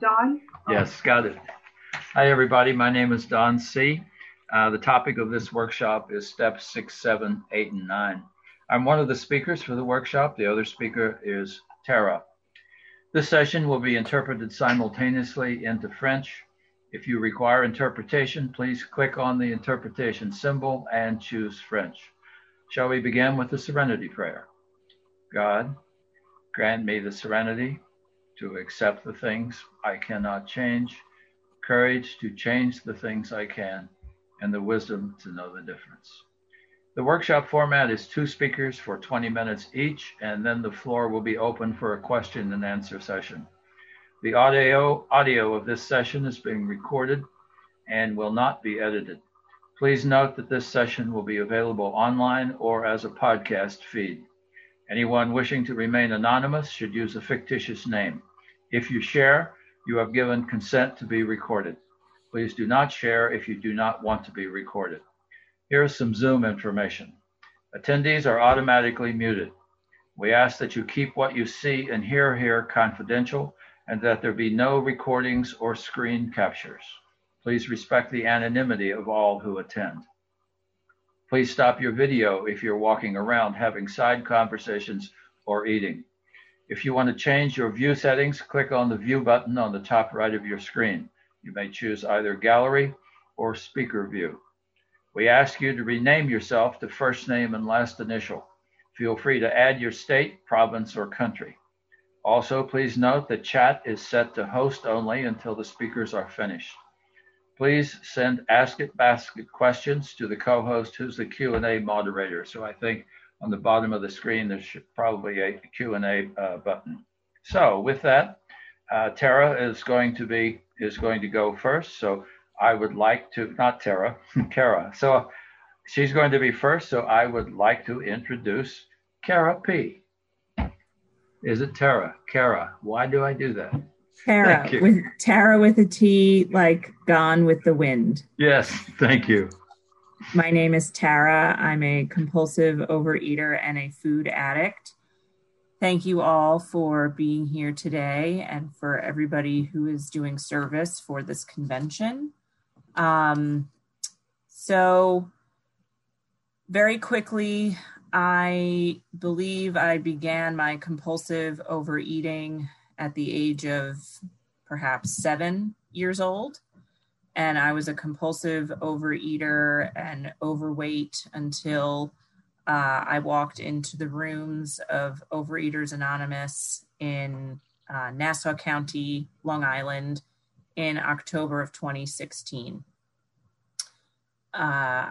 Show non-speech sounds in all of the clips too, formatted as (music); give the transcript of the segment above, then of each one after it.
Don? Yes, got it. Hi, everybody. My name is Don C. Uh, the topic of this workshop is steps six, seven, eight, and nine. I'm one of the speakers for the workshop. The other speaker is Tara. This session will be interpreted simultaneously into French. If you require interpretation, please click on the interpretation symbol and choose French. Shall we begin with the serenity prayer? God, grant me the serenity to accept the things I cannot change, courage to change the things I can, and the wisdom to know the difference. The workshop format is two speakers for 20 minutes each, and then the floor will be open for a question and answer session. The audio, audio of this session is being recorded and will not be edited. Please note that this session will be available online or as a podcast feed. Anyone wishing to remain anonymous should use a fictitious name. If you share, you have given consent to be recorded. Please do not share if you do not want to be recorded. Here is some Zoom information. Attendees are automatically muted. We ask that you keep what you see and hear here confidential and that there be no recordings or screen captures. Please respect the anonymity of all who attend. Please stop your video if you're walking around having side conversations or eating. If you want to change your view settings, click on the view button on the top right of your screen. You may choose either gallery or speaker view. We ask you to rename yourself to first name and last initial. Feel free to add your state, province, or country. Also, please note that chat is set to host only until the speakers are finished. Please send Ask It Basket questions to the co-host who's the Q&A moderator. So I think on the bottom of the screen, there's probably a Q&A uh, button. So with that, uh, Tara is going to be is going to go first. So I would like to not Tara, (laughs) Kara. So she's going to be first. So I would like to introduce Kara P. Is it Tara? Kara. Why do I do that? Tara with Tara with a T, like gone with the wind. Yes, thank you. My name is Tara. I'm a compulsive overeater and a food addict. Thank you all for being here today and for everybody who is doing service for this convention. Um, so, very quickly, I believe I began my compulsive overeating at the age of perhaps seven years old. And I was a compulsive overeater and overweight until uh, I walked into the rooms of Overeaters Anonymous in uh, Nassau County, Long Island, in October of 2016. Uh,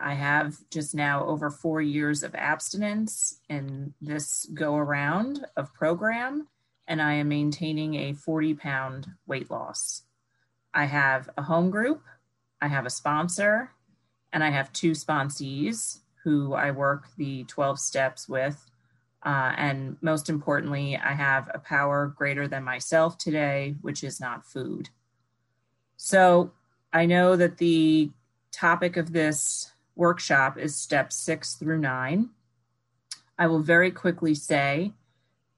I have just now over four years of abstinence in this go around of program and I am maintaining a 40 pound weight loss. I have a home group, I have a sponsor, and I have two sponsees who I work the 12 steps with. Uh, and most importantly, I have a power greater than myself today, which is not food. So I know that the topic of this workshop is steps six through nine. I will very quickly say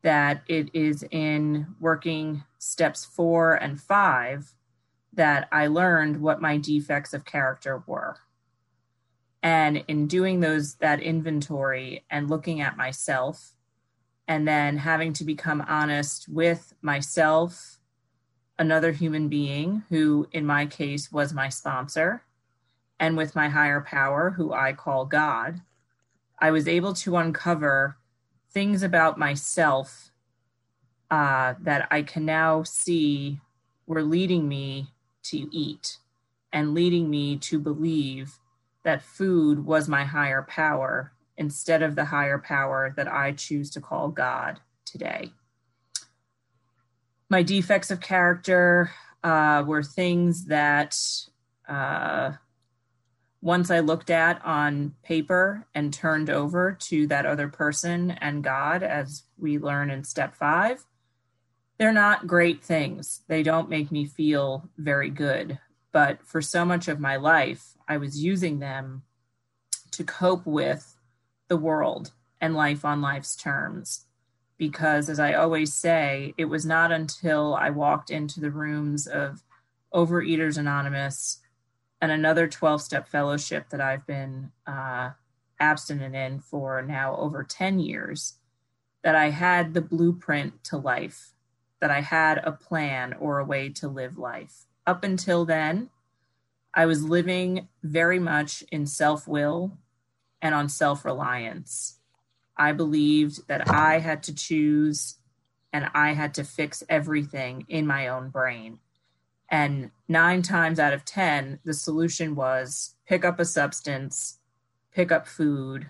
that it is in working steps four and five that I learned what my defects of character were. And in doing those that inventory and looking at myself and then having to become honest with myself, another human being who in my case was my sponsor, and with my higher power who I call God, I was able to uncover things about myself uh, that I can now see were leading me to eat and leading me to believe that food was my higher power instead of the higher power that I choose to call God today. My defects of character uh, were things that uh, once I looked at on paper and turned over to that other person and God, as we learn in step five, they're not great things. They don't make me feel very good. But for so much of my life, I was using them to cope with the world and life on life's terms because, as I always say, it was not until I walked into the rooms of Overeaters Anonymous and another 12 step fellowship that I've been uh, abstinent in for now over 10 years that I had the blueprint to life, that I had a plan or a way to live life. Up until then, I was living very much in self will and on self reliance. I believed that I had to choose and I had to fix everything in my own brain. And nine times out of 10, the solution was pick up a substance, pick up food,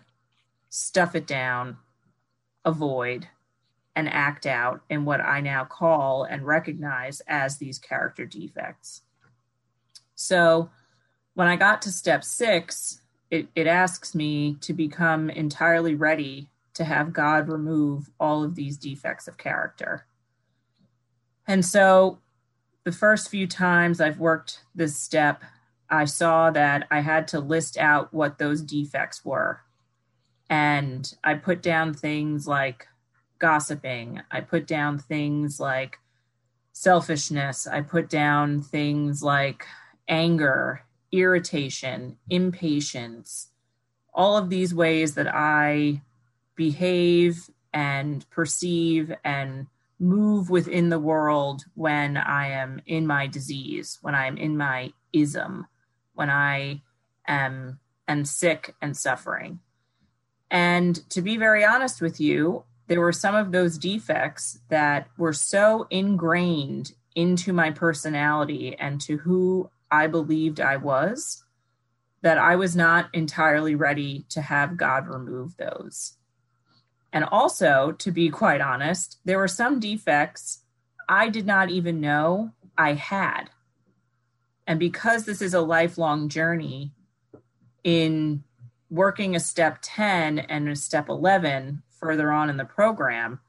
stuff it down, avoid, and act out in what I now call and recognize as these character defects. So when I got to step six, it, it asks me to become entirely ready to have God remove all of these defects of character. And so the first few times I've worked this step, I saw that I had to list out what those defects were. And I put down things like gossiping, I put down things like selfishness, I put down things like anger, irritation, impatience, all of these ways that I behave and perceive and move within the world when I am in my disease, when I'm in my ism, when I am am sick and suffering. And to be very honest with you, there were some of those defects that were so ingrained into my personality and to who I believed I was that I was not entirely ready to have God remove those. And also, to be quite honest, there were some defects I did not even know I had. And because this is a lifelong journey, in working a step 10 and a step 11 further on in the program,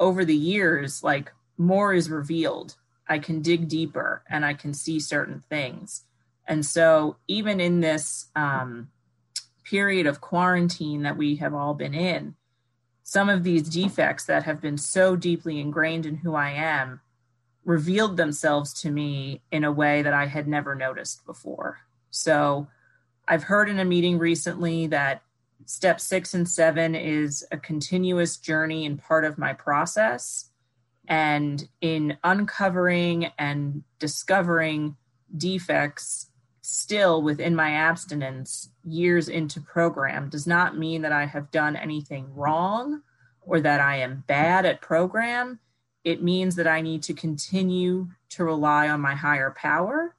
over the years, like more is revealed. I can dig deeper and I can see certain things. And so, even in this um, period of quarantine that we have all been in, some of these defects that have been so deeply ingrained in who I am revealed themselves to me in a way that I had never noticed before. So I've heard in a meeting recently that step six and seven is a continuous journey and part of my process. And in uncovering and discovering defects still within my abstinence years into program does not mean that I have done anything wrong or that I am bad at program. It means that I need to continue to rely on my higher power.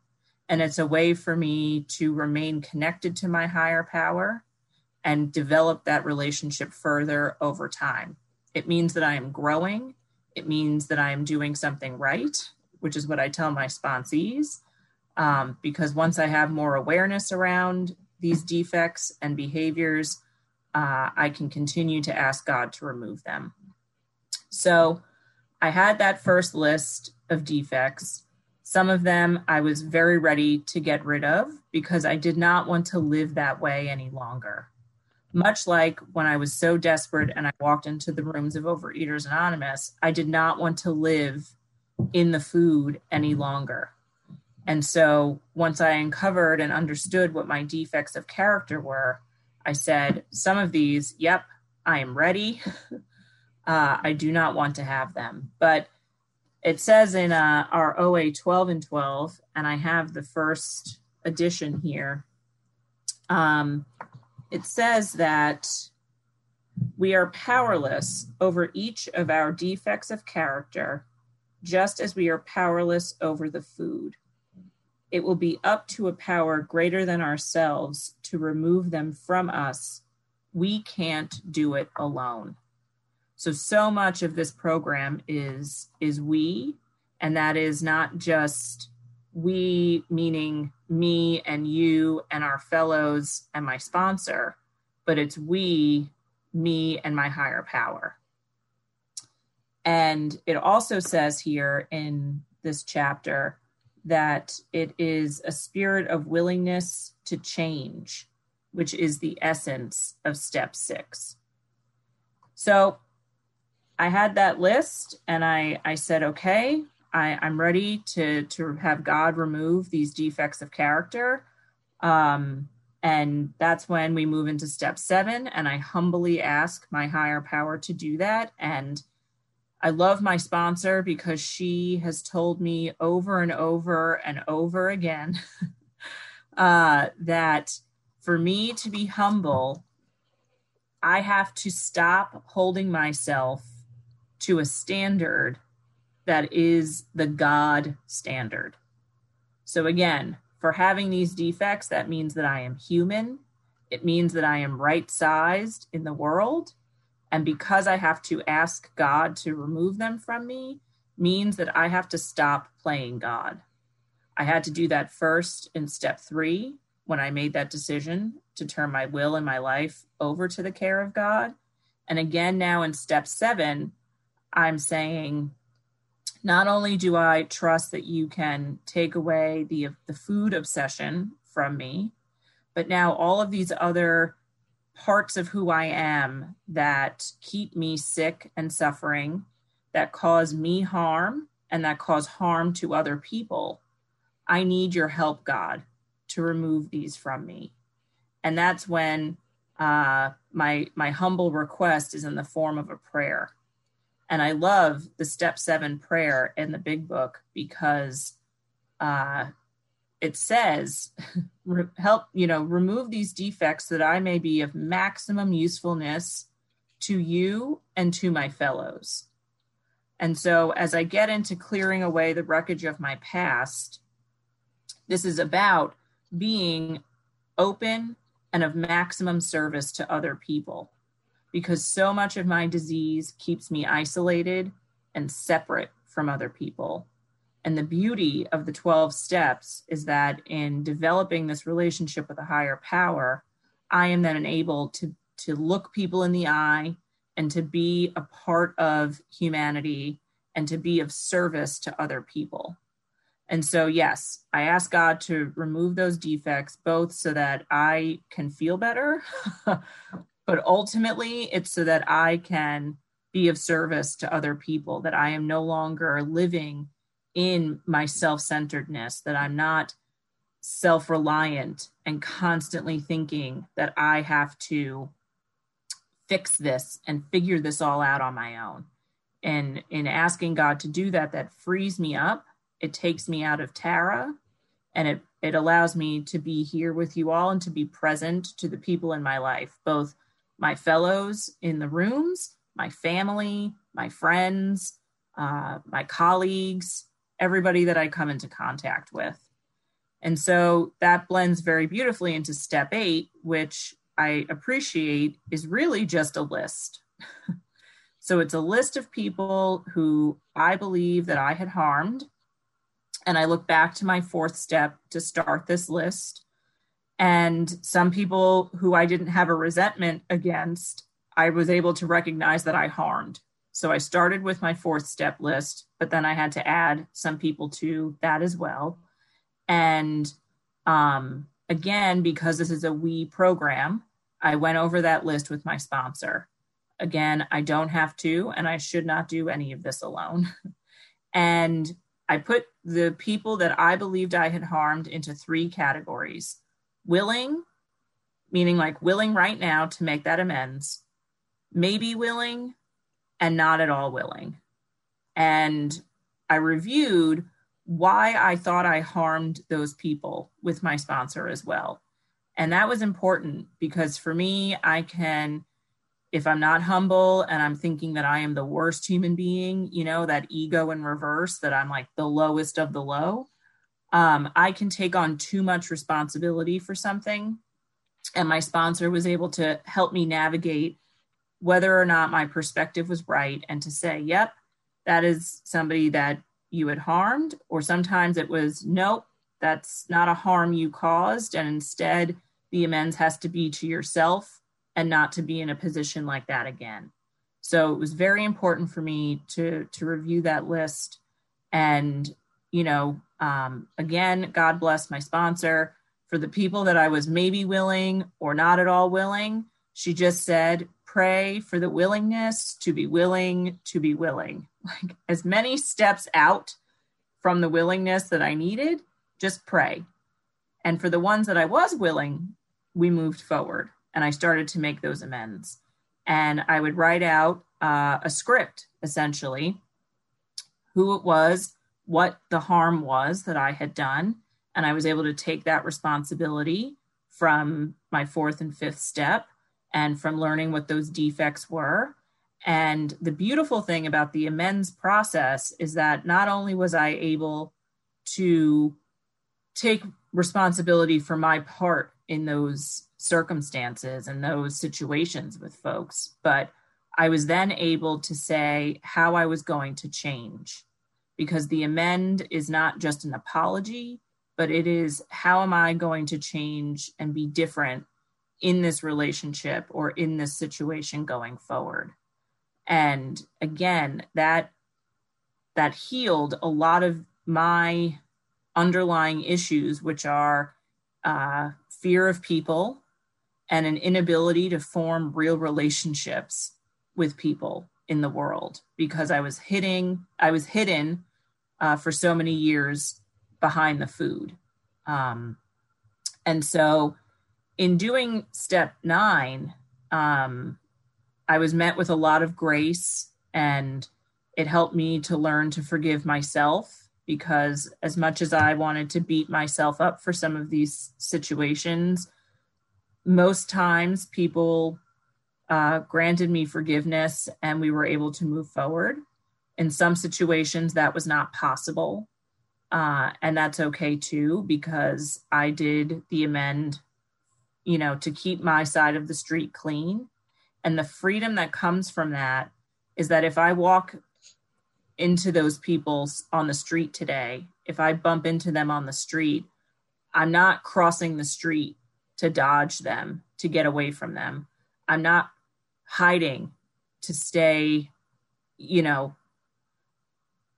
And it's a way for me to remain connected to my higher power and develop that relationship further over time. It means that I am growing. It means that I am doing something right, which is what I tell my sponsees um, because once I have more awareness around these defects and behaviors, uh, I can continue to ask God to remove them. So I had that first list of defects. Some of them I was very ready to get rid of because I did not want to live that way any longer. Much like when I was so desperate and I walked into the rooms of Overeaters Anonymous, I did not want to live in the food any longer. And so once I uncovered and understood what my defects of character were, I said, some of these, yep, I am ready. (laughs) Uh, I do not want to have them. But it says in uh, our OA 12 and 12, and I have the first edition here. Um, it says that we are powerless over each of our defects of character, just as we are powerless over the food it will be up to a power greater than ourselves to remove them from us. We can't do it alone. So so much of this program is is we and that is not just we meaning me and you and our fellows and my sponsor, but it's we, me and my higher power. And it also says here in this chapter that it is a spirit of willingness to change, which is the essence of step six. So I had that list and I, I said, okay, I, I'm ready to, to have God remove these defects of character. Um, and that's when we move into step seven. And I humbly ask my higher power to do that. And I love my sponsor because she has told me over and over and over again (laughs) uh, that for me to be humble, I have to stop holding myself to a standard that is the God standard. So, again, for having these defects, that means that I am human. It means that I am right sized in the world. And because I have to ask God to remove them from me, means that I have to stop playing God. I had to do that first in step three when I made that decision to turn my will and my life over to the care of God. And again, now in step seven, I'm saying, not only do I trust that you can take away the, the food obsession from me, but now all of these other parts of who I am that keep me sick and suffering, that cause me harm, and that cause harm to other people. I need your help, God, to remove these from me. And that's when uh, my my humble request is in the form of a prayer. And I love the step seven prayer in the big book because uh, it says, (laughs) help, you know, remove these defects that I may be of maximum usefulness to you and to my fellows. And so as I get into clearing away the wreckage of my past, this is about being open and of maximum service to other people because so much of my disease keeps me isolated and separate from other people. And the beauty of the 12 steps is that in developing this relationship with a higher power, I am then enabled to, to look people in the eye and to be a part of humanity and to be of service to other people. And so, yes, I ask God to remove those defects, both so that I can feel better, (laughs) but ultimately it's so that I can be of service to other people, that I am no longer living in my self centeredness, that I'm not self reliant and constantly thinking that I have to fix this and figure this all out on my own. And in asking God to do that, that frees me up. It takes me out of Tara and it, it allows me to be here with you all and to be present to the people in my life, both my fellows in the rooms, my family, my friends, uh, my colleagues, everybody that I come into contact with. And so that blends very beautifully into step eight, which I appreciate is really just a list. (laughs) so it's a list of people who I believe that I had harmed. And I look back to my fourth step to start this list and some people who I didn't have a resentment against, I was able to recognize that I harmed. So I started with my fourth step list, but then I had to add some people to that as well. And um, again, because this is a we program, I went over that list with my sponsor. Again, I don't have to, and I should not do any of this alone. (laughs) and I put the people that I believed I had harmed into three categories willing, meaning like willing right now to make that amends, maybe willing, and not at all willing. And I reviewed why I thought I harmed those people with my sponsor as well. And that was important because for me, I can, if I'm not humble and I'm thinking that I am the worst human being, you know, that ego in reverse, that I'm like the lowest of the low, um, I can take on too much responsibility for something. And my sponsor was able to help me navigate whether or not my perspective was right and to say, yep, that is somebody that you had harmed. Or sometimes it was, nope, that's not a harm you caused. And instead, the amends has to be to yourself and not to be in a position like that again. So it was very important for me to to review that list and you know um, again, God bless my sponsor. For the people that I was maybe willing or not at all willing, she just said, pray for the willingness to be willing to be willing. (laughs) Like as many steps out from the willingness that I needed, just pray. And for the ones that I was willing, we moved forward and I started to make those amends. And I would write out uh, a script essentially who it was, what the harm was that I had done. And I was able to take that responsibility from my fourth and fifth step and from learning what those defects were. And the beautiful thing about the amends process is that not only was I able to take responsibility for my part in those circumstances and those situations with folks, but I was then able to say how I was going to change because the amend is not just an apology, but it is how am I going to change and be different in this relationship or in this situation going forward. And again, that that healed a lot of my underlying issues, which are uh, fear of people and an inability to form real relationships with people in the world because I was hitting, I was hidden uh, for so many years behind the food. Um, and so in doing step nine, um, I was met with a lot of grace and it helped me to learn to forgive myself because as much as I wanted to beat myself up for some of these situations, most times people uh, granted me forgiveness and we were able to move forward. In some situations, that was not possible. Uh, and that's okay too, because I did the amend, you know, to keep my side of the street clean. And the freedom that comes from that is that if I walk into those people on the street today, if I bump into them on the street, I'm not crossing the street to dodge them, to get away from them. I'm not hiding to stay, you know,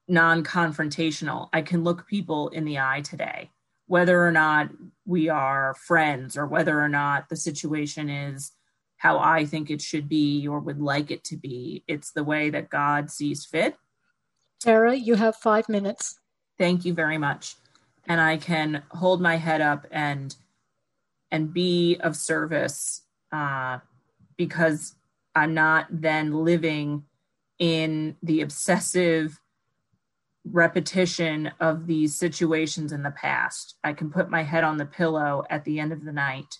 non confrontational. I can look people in the eye today, whether or not we are friends or whether or not the situation is how I think it should be or would like it to be. It's the way that God sees fit. Tara, you have five minutes. Thank you very much. And I can hold my head up and and be of service uh, because I'm not then living in the obsessive repetition of these situations in the past. I can put my head on the pillow at the end of the night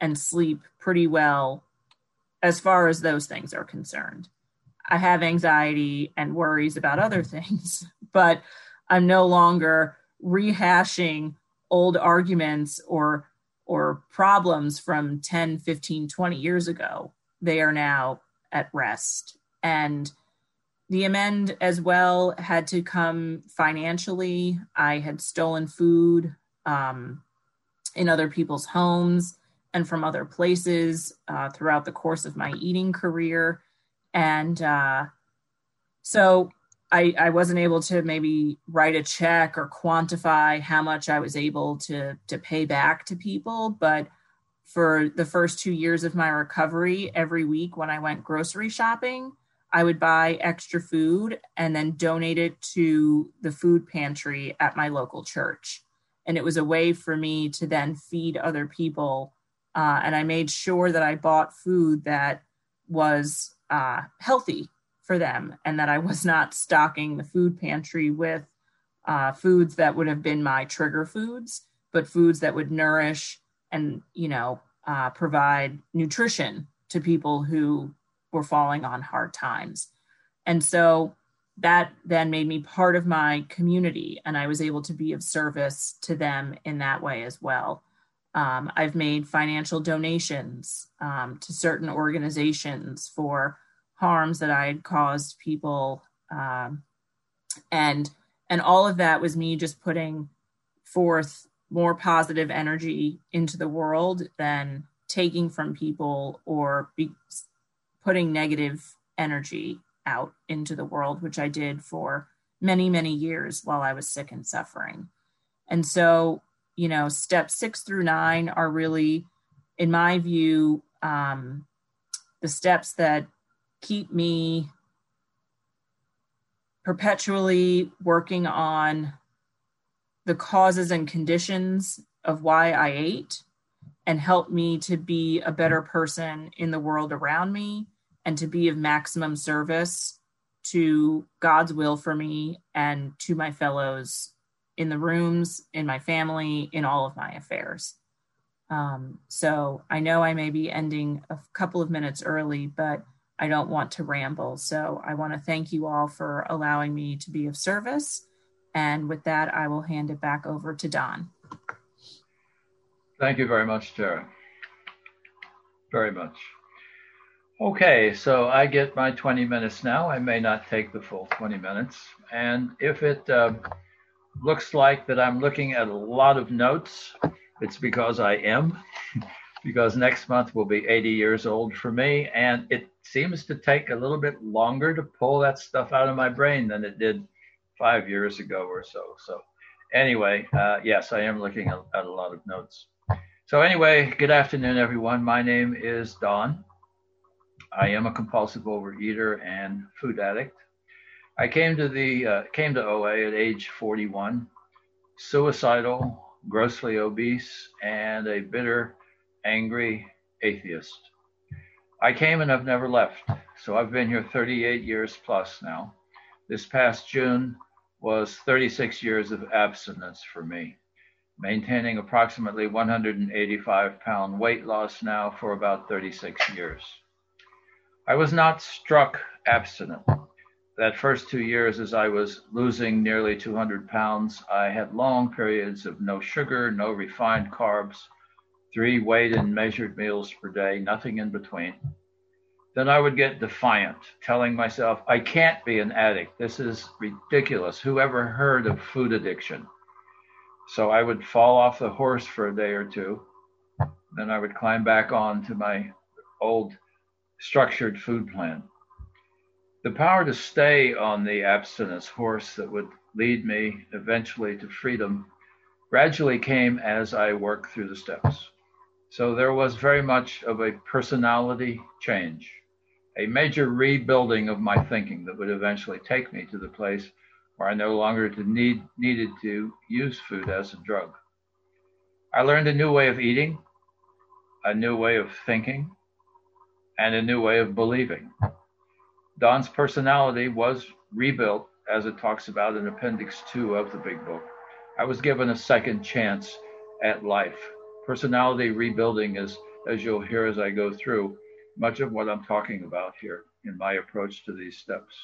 and sleep pretty well as far as those things are concerned. I have anxiety and worries about other (laughs) things, but I'm no longer rehashing old arguments or or problems from 10, 15, 20 years ago. They are now at rest. And the amend as well had to come financially. I had stolen food um, in other people's homes and from other places uh, throughout the course of my eating career. And uh, so I, I wasn't able to maybe write a check or quantify how much I was able to, to pay back to people. But for the first two years of my recovery, every week when I went grocery shopping, I would buy extra food and then donate it to the food pantry at my local church. And it was a way for me to then feed other people. Uh, and I made sure that I bought food that was uh, healthy for them and that I was not stocking the food pantry with uh, foods that would have been my trigger foods, but foods that would nourish and, you know, uh, provide nutrition to people who were falling on hard times. And so that then made me part of my community, and I was able to be of service to them in that way as well. Um, I've made financial donations um, to certain organizations for harms that I had caused people, um, and and all of that was me just putting forth more positive energy into the world than taking from people or be, putting negative energy out into the world, which I did for many, many years while I was sick and suffering. And so, you know, steps six through nine are really, in my view, um, the steps that keep me perpetually working on the causes and conditions of why I ate and help me to be a better person in the world around me and to be of maximum service to God's will for me and to my fellows in the rooms, in my family, in all of my affairs. Um, so I know I may be ending a couple of minutes early, but I don't want to ramble. So I want to thank you all for allowing me to be of service. And with that, I will hand it back over to Don. Thank you very much, Tara. Very much. Okay, so I get my 20 minutes now. I may not take the full 20 minutes. And if it uh, looks like that I'm looking at a lot of notes, it's because I am, (laughs) because next month will be 80 years old for me. And it seems to take a little bit longer to pull that stuff out of my brain than it did five years ago or so. So, anyway, uh, yes, I am looking at, at a lot of notes. So, anyway, good afternoon, everyone. My name is Don. I am a compulsive overeater and food addict. I came to the uh, came to OA at age 41, suicidal, grossly obese, and a bitter, angry atheist. I came and I've never left. So I've been here 38 years plus now. This past June was 36 years of abstinence for me, maintaining approximately 185 pound weight loss now for about 36 years. I was not struck abstinent that first two years, as I was losing nearly 200 pounds, I had long periods of no sugar, no refined carbs, three weighed and measured meals per day, nothing in between. Then I would get defiant, telling myself, I can't be an addict. This is ridiculous. Who ever heard of food addiction? So I would fall off the horse for a day or two. Then I would climb back on to my old structured food plan the power to stay on the abstinence horse that would lead me eventually to freedom gradually came as I worked through the steps. So there was very much of a personality change, a major rebuilding of my thinking that would eventually take me to the place where I no longer need, needed to use food as a drug. I learned a new way of eating, a new way of thinking, and a new way of believing. Don's personality was rebuilt, as it talks about in Appendix 2 of the Big Book. I was given a second chance at life. Personality rebuilding is, as you'll hear as I go through, much of what I'm talking about here in my approach to these steps.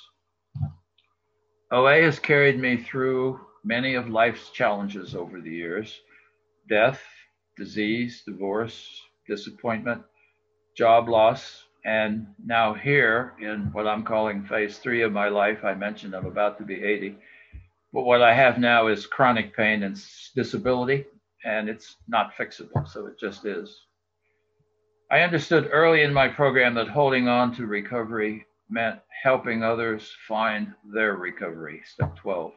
OA has carried me through many of life's challenges over the years death, disease, divorce, disappointment, job loss, and now, here in what I'm calling phase three of my life, I mentioned I'm about to be 80. But what I have now is chronic pain and disability, and it's not fixable. So it just is. I understood early in my program that holding on to recovery meant helping others find their recovery, step 12.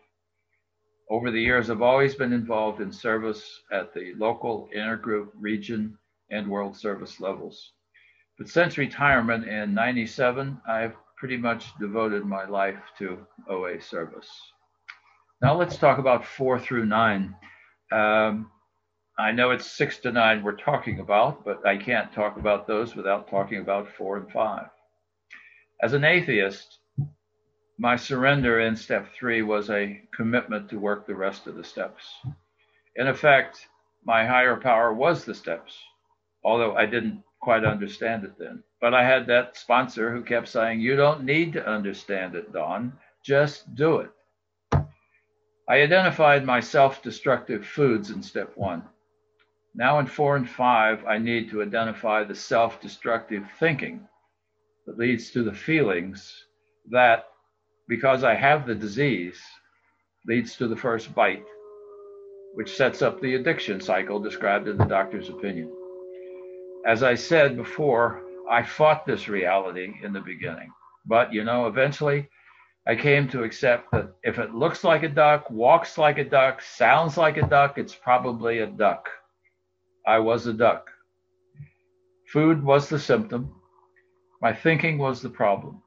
Over the years, I've always been involved in service at the local, intergroup, region, and world service levels. But since retirement in 97, I've pretty much devoted my life to OA service. Now let's talk about four through nine. Um, I know it's six to nine we're talking about, but I can't talk about those without talking about four and five. As an atheist, my surrender in step three was a commitment to work the rest of the steps. In effect, my higher power was the steps, although I didn't quite understand it then. But I had that sponsor who kept saying, You don't need to understand it, Don. Just do it. I identified my self destructive foods in step one. Now in four and five, I need to identify the self destructive thinking leads to the feelings that, because I have the disease, leads to the first bite, which sets up the addiction cycle described in the doctor's opinion. As I said before, I fought this reality in the beginning. But, you know, eventually I came to accept that if it looks like a duck, walks like a duck, sounds like a duck, it's probably a duck. I was a duck. Food was the symptom. My thinking was the problem.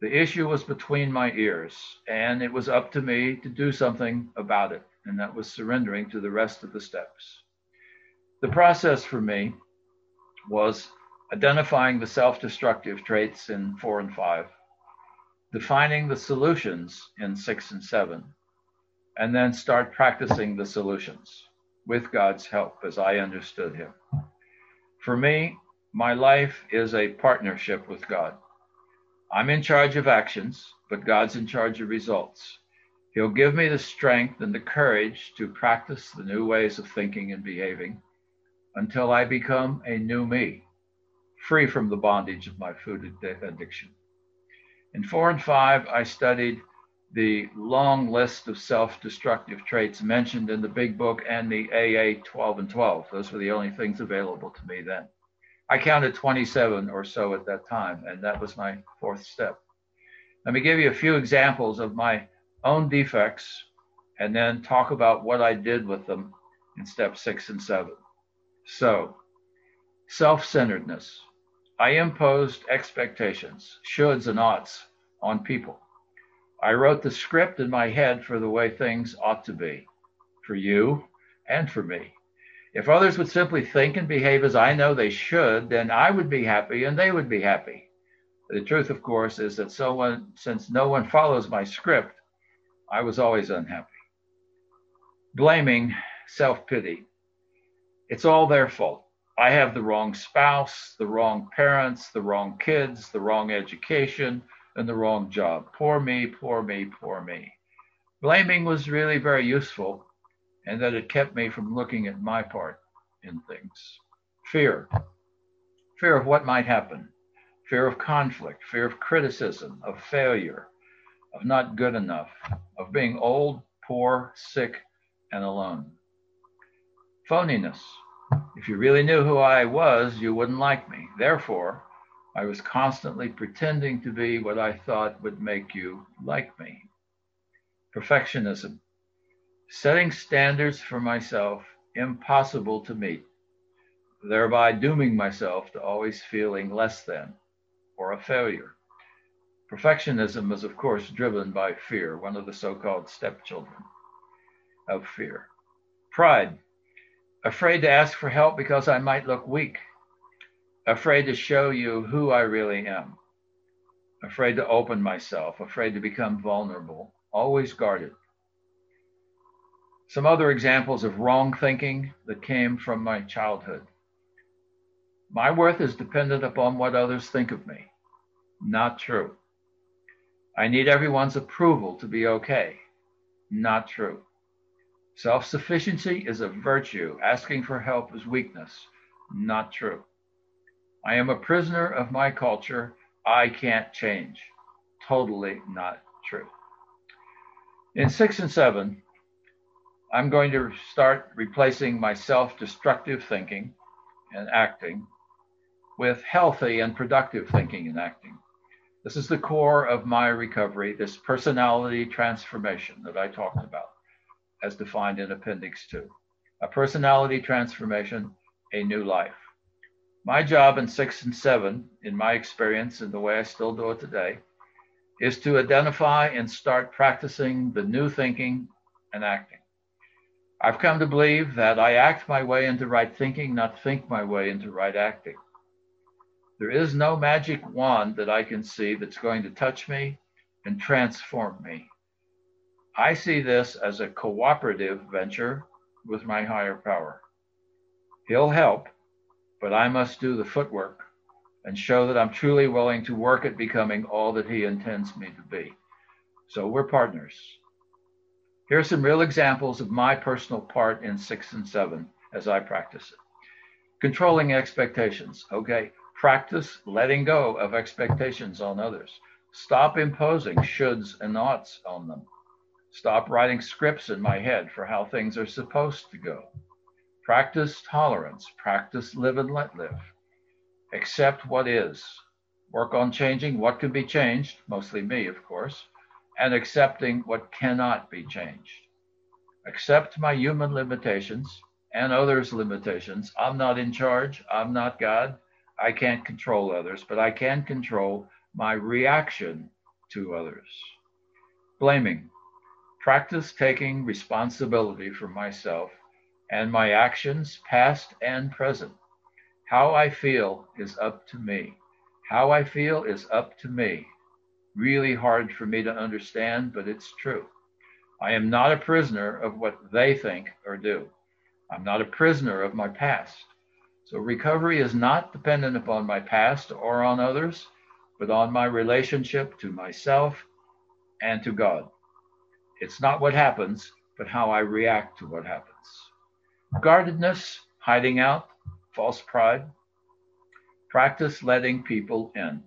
The issue was between my ears, and it was up to me to do something about it, and that was surrendering to the rest of the steps. The process for me was identifying the self destructive traits in four and five, defining the solutions in six and seven, and then start practicing the solutions with God's help as I understood Him. For me, my life is a partnership with God. I'm in charge of actions, but God's in charge of results. He'll give me the strength and the courage to practice the new ways of thinking and behaving until I become a new me, free from the bondage of my food addiction. In four and five, I studied the long list of self destructive traits mentioned in the big book and the AA 12 and 12. Those were the only things available to me then. I counted 27 or so at that time, and that was my fourth step. Let me give you a few examples of my own defects and then talk about what I did with them in step six and seven. So, self centeredness. I imposed expectations, shoulds, and oughts on people. I wrote the script in my head for the way things ought to be for you and for me. If others would simply think and behave as I know they should, then I would be happy and they would be happy. The truth, of course, is that since no one follows my script, I was always unhappy. Blaming, self pity. It's all their fault. I have the wrong spouse, the wrong parents, the wrong kids, the wrong education, and the wrong job. Poor me, poor me, poor me. Blaming was really very useful, and that it kept me from looking at my part in things. Fear. Fear of what might happen. Fear of conflict, fear of criticism, of failure, of not good enough, of being old, poor, sick, and alone. Phoniness. If you really knew who I was, you wouldn't like me. Therefore, I was constantly pretending to be what I thought would make you like me. Perfectionism, setting standards for myself impossible to meet, thereby dooming myself to always feeling less than or a failure. Perfectionism is, of course, driven by fear, one of the so called stepchildren of fear. Pride, afraid to ask for help because I might look weak afraid to show you who I really am, afraid to open myself, afraid to become vulnerable, always guarded. Some other examples of wrong thinking that came from my childhood. My worth is dependent upon what others think of me. Not true. I need everyone's approval to be okay. Not true. Self sufficiency is a virtue. Asking for help is weakness. Not true. I am a prisoner of my culture. I can't change. Totally not true. In six and seven, I'm going to start replacing my self destructive thinking and acting with healthy and productive thinking and acting. This is the core of my recovery, this personality transformation that I talked about, as defined in Appendix 2. A personality transformation, a new life. My job in six and seven, in my experience and the way I still do it today, is to identify and start practicing the new thinking and acting. I've come to believe that I act my way into right thinking, not think my way into right acting. There is no magic wand that I can see that's going to touch me and transform me. I see this as a cooperative venture with my higher power. He'll help, but I must do the footwork and show that I'm truly willing to work at becoming all that He intends me to be. So we're partners. Here are some real examples of my personal part in six and seven as I practice it. Controlling expectations. Okay. Practice letting go of expectations on others. Stop imposing shoulds and oughts on them. Stop writing scripts in my head for how things are supposed to go. Practice tolerance. Practice live and let live. Accept what is. Work on changing what can be changed, mostly me, of course, and accepting what cannot be changed. Accept my human limitations and others' limitations. I'm not in charge. I'm not God. I can't control others, but I can control my reaction to others. Blaming. Practice taking responsibility for myself and my actions, past and present. How I feel is up to me. How I feel is up to me. Really hard for me to understand, but it's true. I am not a prisoner of what they think or do. I'm not a prisoner of my past. So recovery is not dependent upon my past or on others, but on my relationship to myself and to God. It's not what happens, but how I react to what happens. Guardedness, hiding out, false pride. Practice letting people in.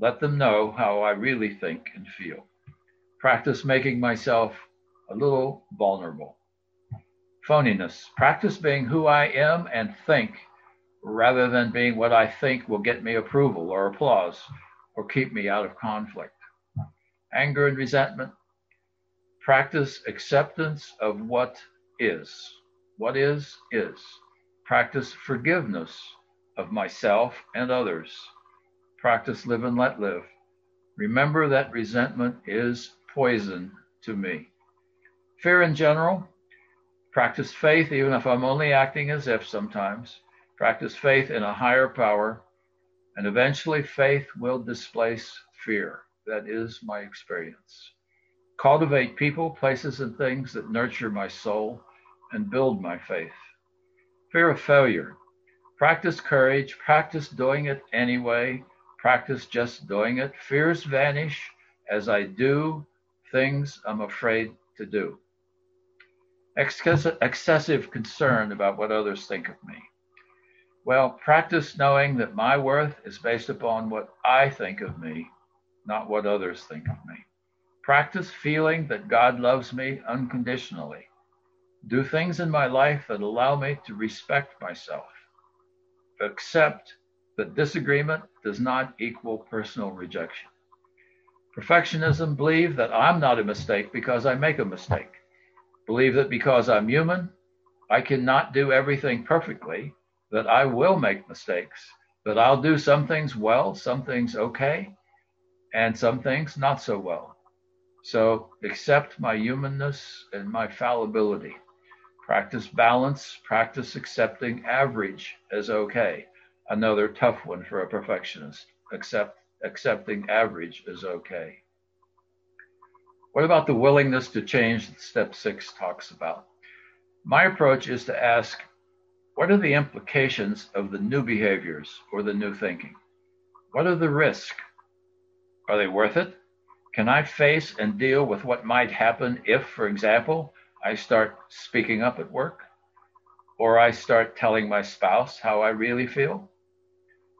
Let them know how I really think and feel. Practice making myself a little vulnerable. Phoniness. Practice being who I am and think rather than being what I think will get me approval or applause or keep me out of conflict. Anger and resentment. Practice acceptance of what is. What is, is. Practice forgiveness of myself and others. Practice live and let live. Remember that resentment is poison to me. Fear in general. Practice faith, even if I'm only acting as if sometimes. Practice faith in a higher power, and eventually faith will displace fear. That is my experience. Cultivate people, places, and things that nurture my soul and build my faith. Fear of failure. Practice courage, practice doing it anyway, practice just doing it. Fears vanish as I do things I'm afraid to do. excessive concern about what others think of me. Well, practice knowing that my worth is based upon what I think of me, not what others think of me. Practice feeling that God loves me unconditionally. Do things in my life that allow me to respect myself. Accept that disagreement does not equal personal rejection. Perfectionism, believe that I'm not a mistake because I make a mistake. Believe that because I'm human, I cannot do everything perfectly that I will make mistakes, that I'll do some things well, some things okay, and some things not so well. So accept my humanness and my fallibility. Practice balance, practice accepting average as okay. Another tough one for a perfectionist. Accept accepting average is okay. What about the willingness to change that step six talks about? My approach is to ask what are the implications of the new behaviors or the new thinking? What are the risks? Are they worth it? Can I face and deal with what might happen if, for example, I start speaking up at work? Or I start telling my spouse how I really feel?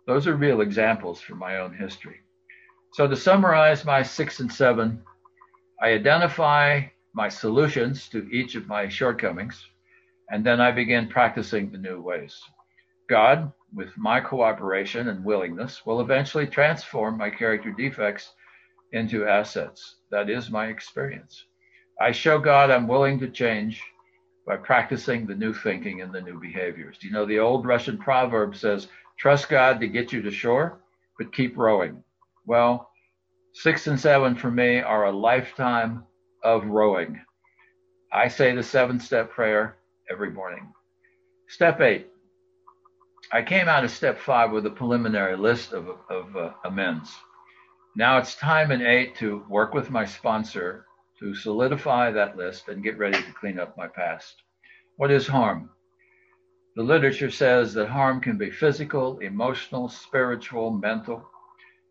Those are real examples from my own history. So, to summarize my six and seven, I identify my solutions to each of my shortcomings and then I begin practicing the new ways. God, with my cooperation and willingness, will eventually transform my character defects into assets. That is my experience. I show God I'm willing to change by practicing the new thinking and the new behaviors. You know the old Russian proverb says, trust God to get you to shore, but keep rowing? Well, six and seven for me are a lifetime of rowing. I say the seven step prayer every morning. Step eight. I came out of step five with a preliminary list of, of uh, amends. Now it's time in eight to work with my sponsor to solidify that list and get ready to clean up my past. What is harm? The literature says that harm can be physical, emotional, spiritual, mental.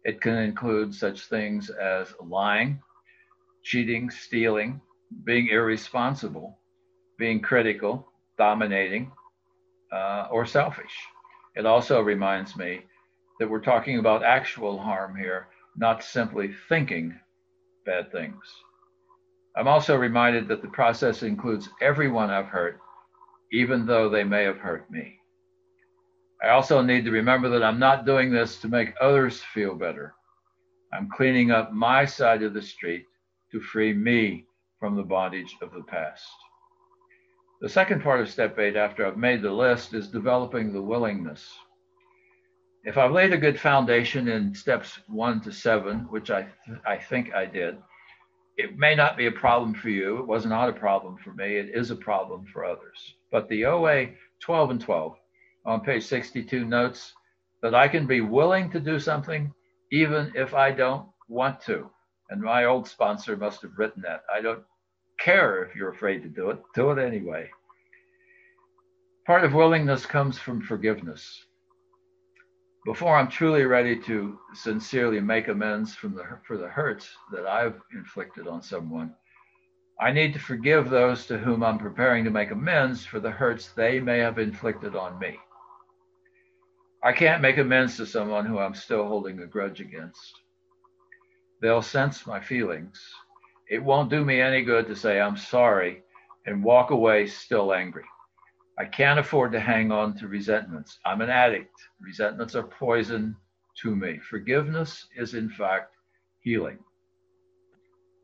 It can include such things as lying, cheating, stealing, being irresponsible, being critical, dominating, uh, or selfish. It also reminds me that we're talking about actual harm here, not simply thinking bad things. I'm also reminded that the process includes everyone I've hurt, even though they may have hurt me. I also need to remember that I'm not doing this to make others feel better. I'm cleaning up my side of the street to free me from the bondage of the past. The second part of step eight, after I've made the list, is developing the willingness. If I've laid a good foundation in steps one to seven, which I, th- I think I did, it may not be a problem for you. It was not a problem for me. It is a problem for others. But the OA 12 and 12 on page 62 notes that I can be willing to do something even if I don't want to. And my old sponsor must have written that. I don't care if you're afraid to do it, do it anyway. Part of willingness comes from forgiveness. Before I'm truly ready to sincerely make amends the, for the hurts that I've inflicted on someone, I need to forgive those to whom I'm preparing to make amends for the hurts they may have inflicted on me. I can't make amends to someone who I'm still holding a grudge against. They'll sense my feelings. It won't do me any good to say I'm sorry and walk away still angry. I can't afford to hang on to resentments. I'm an addict. Resentments are poison to me. Forgiveness is, in fact, healing.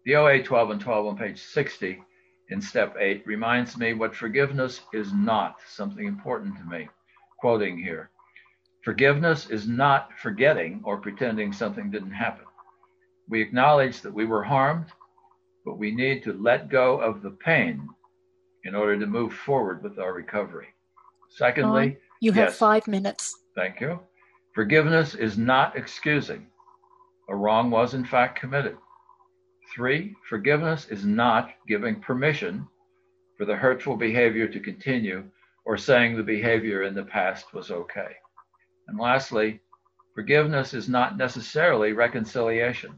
The OA 12 and 12 on page 60 in step 8 reminds me what forgiveness is not, something important to me. Quoting here Forgiveness is not forgetting or pretending something didn't happen. We acknowledge that we were harmed, but we need to let go of the pain in order to move forward with our recovery. Secondly, you have yes, five minutes. Thank you. Forgiveness is not excusing. A wrong was in fact committed. Three, forgiveness is not giving permission for the hurtful behavior to continue or saying the behavior in the past was okay. And lastly, forgiveness is not necessarily reconciliation.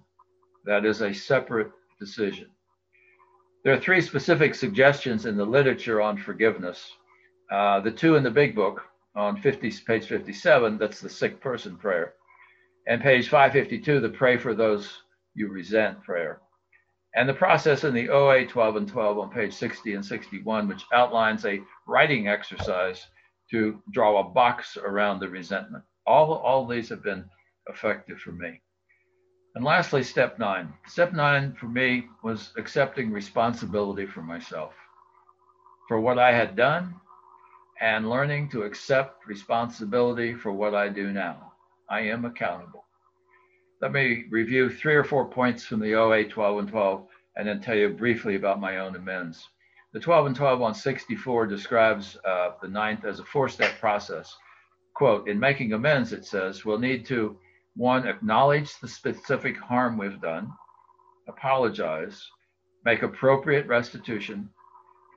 That is a separate decision. There are three specific suggestions in the literature on forgiveness. Uh, the two in the big book on 50, page 57, that's the sick person prayer. And page 552, the pray for those you resent prayer. And the process in the OA 12 and 12 on page 60 and 61, which outlines a writing exercise to draw a box around the resentment. All, all these have been effective for me. And lastly, step nine. Step nine for me was accepting responsibility for myself, for what I had done, and learning to accept responsibility for what I do now. I am accountable. Let me review three or four points from the OA 12 and 12 and then tell you briefly about my own amends. The 12 and 12 on 64 describes uh, the ninth as a four step process. Quote, in making amends, it says, we'll need to one, acknowledge the specific harm we've done, apologize, make appropriate restitution,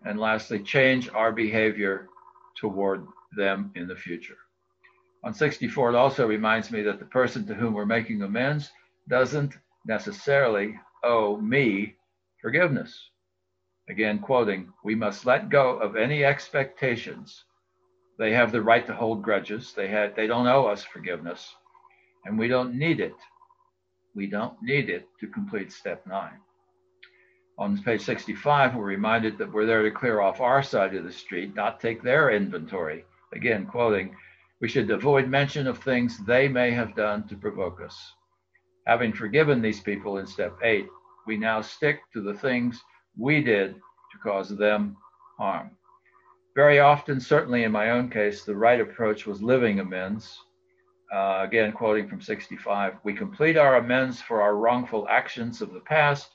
and lastly, change our behavior toward them in the future. On 64, it also reminds me that the person to whom we're making amends doesn't necessarily owe me forgiveness. Again, quoting, we must let go of any expectations. They have the right to hold grudges. They had they don't owe us forgiveness and we don't need it. We don't need it to complete step nine. On page 65, we're reminded that we're there to clear off our side of the street, not take their inventory. Again, quoting, we should avoid mention of things they may have done to provoke us. Having forgiven these people in step eight, we now stick to the things we did to cause them harm. Very often, certainly in my own case, the right approach was living amends, uh, again, quoting from 65, we complete our amends for our wrongful actions of the past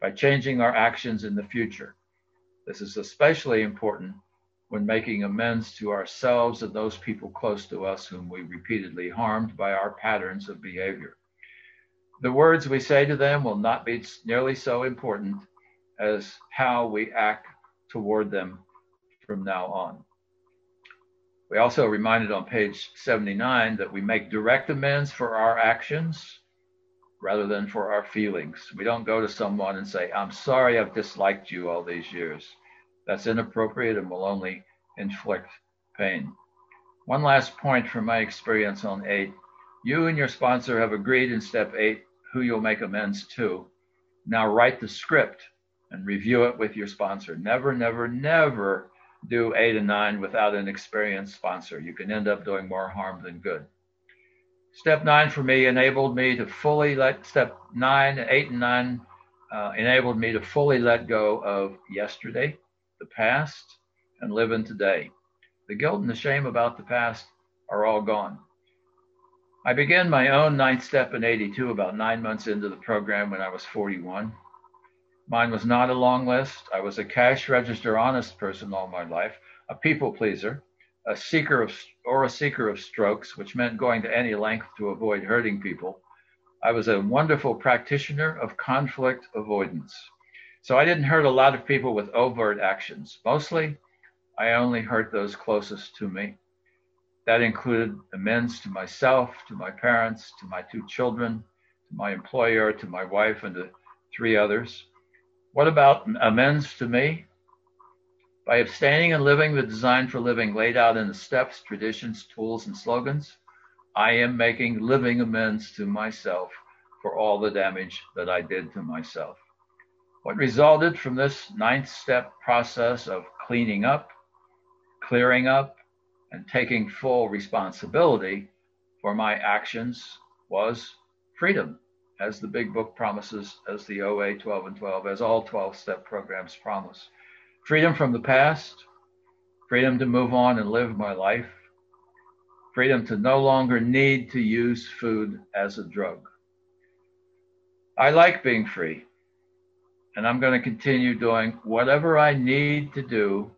by changing our actions in the future. This is especially important when making amends to ourselves and those people close to us whom we repeatedly harmed by our patterns of behavior. The words we say to them will not be nearly so important as how we act toward them from now on. We also reminded on page 79 that we make direct amends for our actions rather than for our feelings. We don't go to someone and say, I'm sorry I've disliked you all these years. That's inappropriate and will only inflict pain. One last point from my experience on eight. You and your sponsor have agreed in step eight who you'll make amends to. Now write the script and review it with your sponsor. Never, never, never do eight and nine without an experienced sponsor. You can end up doing more harm than good. Step nine for me enabled me to fully let, step nine, eight, and nine uh, enabled me to fully let go of yesterday, the past, and live in today. The guilt and the shame about the past are all gone. I began my own ninth step in 82 about nine months into the program when I was 41. Mine was not a long list. I was a cash register honest person all my life, a people pleaser, a seeker of or a seeker of strokes, which meant going to any length to avoid hurting people. I was a wonderful practitioner of conflict avoidance. So I didn't hurt a lot of people with overt actions. Mostly, I only hurt those closest to me. That included amends to myself, to my parents, to my two children, to my employer, to my wife, and to three others. What about amends to me? By abstaining and living the design for living laid out in the steps, traditions, tools, and slogans, I am making living amends to myself for all the damage that I did to myself. What resulted from this ninth step process of cleaning up, clearing up, and taking full responsibility for my actions was freedom, as the big book promises, as the OA 12 and 12, as all 12 step programs promise. Freedom from the past, freedom to move on and live my life, freedom to no longer need to use food as a drug. I like being free, and I'm going to continue doing whatever I need to do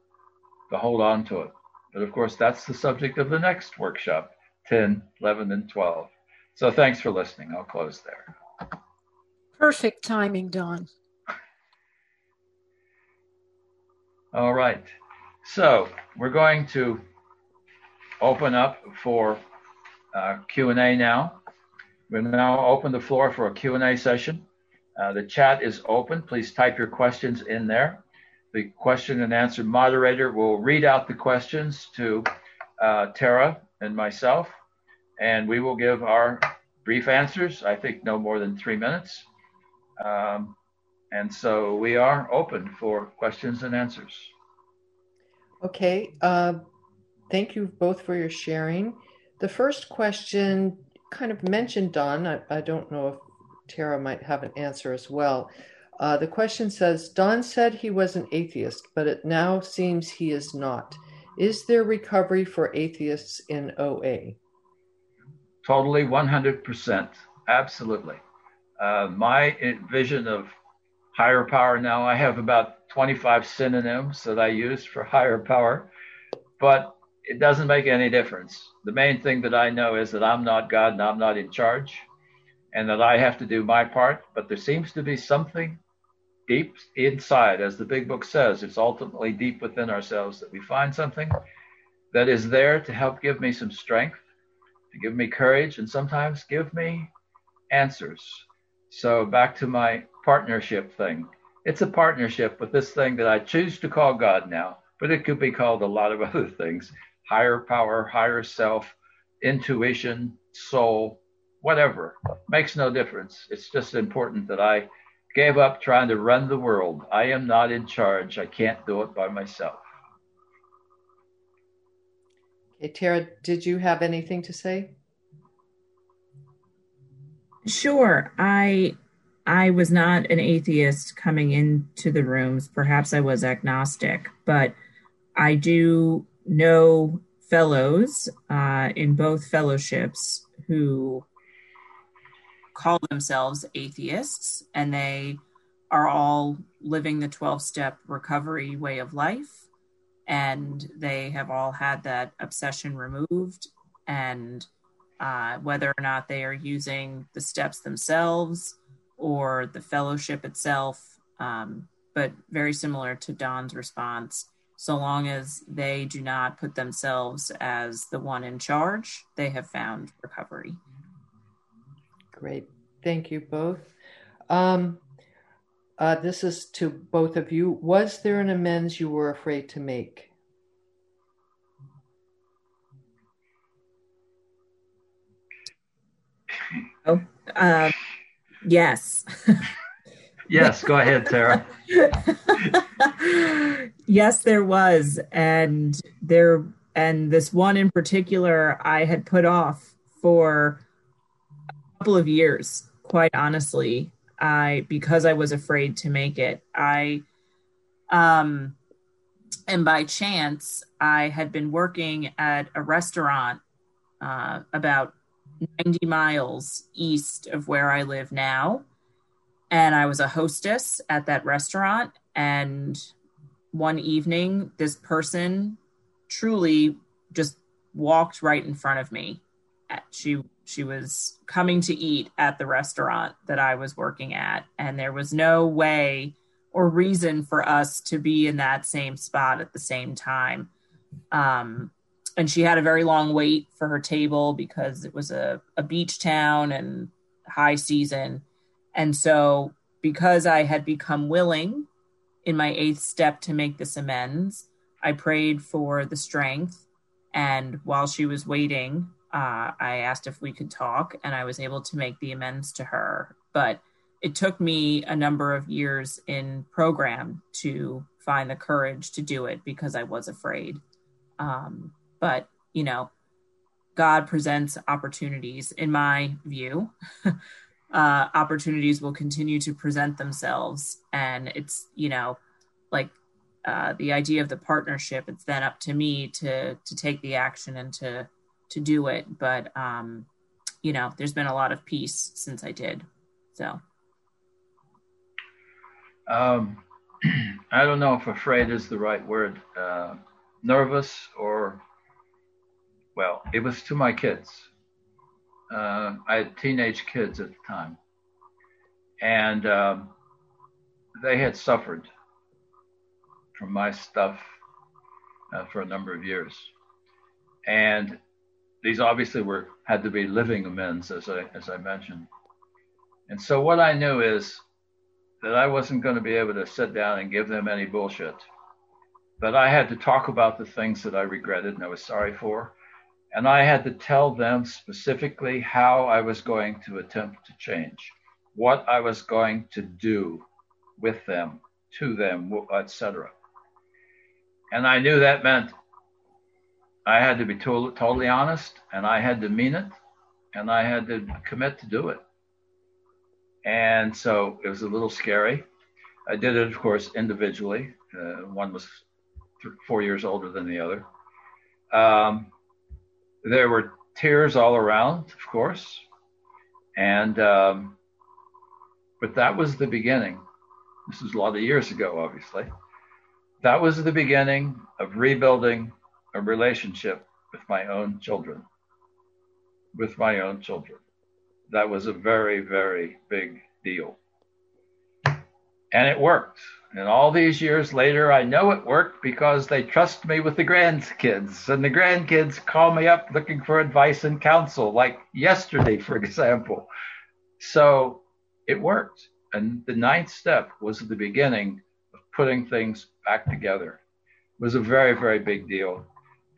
to hold on to it. But of course, that's the subject of the next workshop 10, 11, and 12. So thanks for listening. I'll close there. Perfect timing, Don. All right. So we're going to open up for uh, Q&A now. We'll now open the floor for a Q&A session. Uh, the chat is open. Please type your questions in there the question and answer moderator will read out the questions to uh, Tara and myself, and we will give our brief answers. I think no more than three minutes. Um, and so we are open for questions and answers. Okay. Uh, thank you both for your sharing. The first question kind of mentioned Don. I, I don't know if Tara might have an answer as well. Uh, the question says Don said he was an atheist, but it now seems he is not. Is there recovery for atheists in OA? Totally, 100%. Absolutely. Uh, my vision of higher power now, I have about 25 synonyms that I use for higher power, but it doesn't make any difference. The main thing that I know is that I'm not God and I'm not in charge and that I have to do my part, but there seems to be something deep inside, as the big book says, it's ultimately deep within ourselves that we find something that is there to help give me some strength, to give me courage, and sometimes give me answers. So, back to my partnership thing. It's a partnership with this thing that I choose to call God now, but it could be called a lot of (laughs) other things higher power, higher self, intuition, soul, whatever. Makes no difference. It's just important that I gave up trying to run the world. I am not in charge. I can't do it by myself. Okay, Tara, did you have anything to say? Sure. I I was not an atheist coming into the rooms. Perhaps I was agnostic, but I do know fellows uh, in both fellowships who call themselves atheists and they are all living the 12 step recovery way of life and they have all had that obsession removed and uh, whether or not they are using the steps themselves or the fellowship itself um, but very similar to don's response so long as they do not put themselves as the one in charge they have found recovery Great. Thank you both. Um, uh, this is to both of you. Was there an amends you were afraid to make? Oh, uh, yes. (laughs) yes, go ahead, Tara. (laughs) yes, there was, and there, and this one in particular, I had put off for couple of years, quite honestly. I because I was afraid to make it. I um and by chance I had been working at a restaurant uh, about 90 miles east of where I live now. And I was a hostess at that restaurant. And one evening, this person truly just walked right in front of me. She she was coming to eat at the restaurant that I was working at, and there was no way or reason for us to be in that same spot at the same time. Um, and she had a very long wait for her table because it was a, a beach town and high season. And so, because I had become willing in my eighth step to make this amends, I prayed for the strength. And while she was waiting, uh, I asked if we could talk, and I was able to make the amends to her. But it took me a number of years in program to find the courage to do it because I was afraid. Um, but you know god presents opportunities in my view (laughs) uh, opportunities will continue to present themselves and it's you know like uh, the idea of the partnership it's then up to me to to take the action and to to do it but um you know there's been a lot of peace since i did so. Um (clears throat) i don't know if afraid is the right word uh nervous or well, it was to my kids. Uh, I had teenage kids at the time, and um, they had suffered from my stuff uh, for a number of years, and these obviously were had to be living amends, as I as I mentioned. And so what I knew is that I wasn't going to be able to sit down and give them any bullshit, but I had to talk about the things that I regretted and I was sorry for, and I had to tell them specifically how I was going to attempt to change, what I was going to do with them, to them, etc. And I knew that meant I had to be to- totally honest and I had to mean it and I had to commit to do it. And so it was a little scary. I did it, of course, individually. Uh, one was th- four years older than the other. Um, there were tears all around, of course, and um, but that was the beginning. This is a lot of years ago, obviously. That was the beginning of rebuilding a relationship with my own children. With my own children. That was a very, very big deal. And it worked. And all these years later, I know it worked because they trust me with the grandkids. And the grandkids call me up looking for advice and counsel, like yesterday, for example. So it worked. And the ninth step was the beginning of putting things back together. It was a very, very big deal.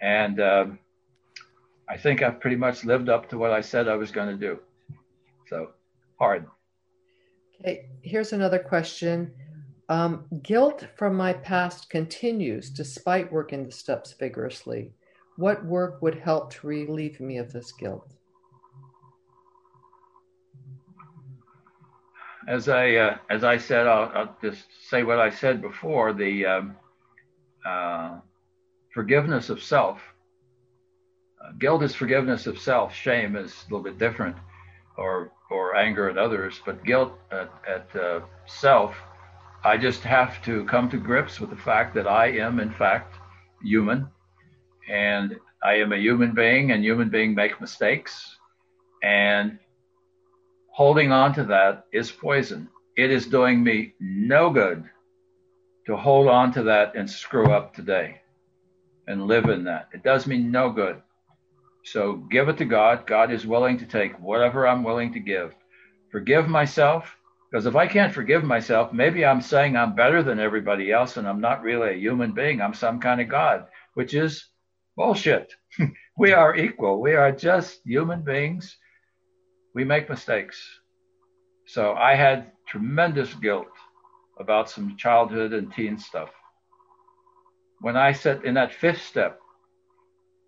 And um, I think I've pretty much lived up to what I said I was going to do. So hard. Okay, here's another question. Um, guilt from my past continues despite working the steps vigorously. What work would help to relieve me of this guilt? As I uh, as I said, I'll, I'll, just say what I said before: the um, uh, forgiveness of self. Uh, guilt is forgiveness of self. Shame is a little bit different, or or anger at others. But guilt at, at uh, self I just have to come to grips with the fact that I am, in fact, human, and I am a human being, and human beings make mistakes, and holding on to that is poison. It is doing me no good to hold on to that and screw up today and live in that. It does me no good. So give it to God. God is willing to take whatever I'm willing to give. Forgive myself because if I can't forgive myself, maybe I'm saying I'm better than everybody else and I'm not really a human being. I'm some kind of God, which is bullshit. (laughs) we are equal. We are just human beings. We make mistakes. So I had tremendous guilt about some childhood and teen stuff. When I sat in that fifth step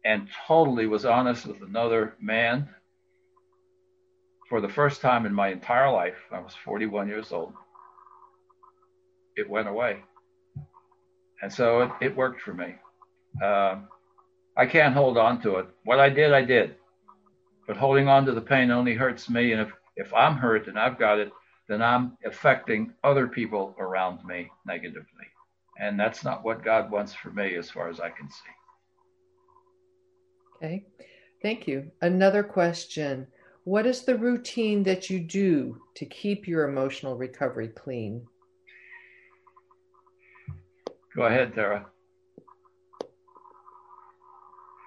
and totally was honest with another man for the first time in my entire life, I was 41 years old, it went away. And so it, it worked for me. Uh, I can't hold on to it. What I did, I did. But holding on to the pain only hurts me. And if, if I'm hurt and I've got it, then I'm affecting other people around me negatively. And that's not what God wants for me as far as I can see. Okay, thank you. Another question What is the routine that you do to keep your emotional recovery clean? Go ahead, Tara.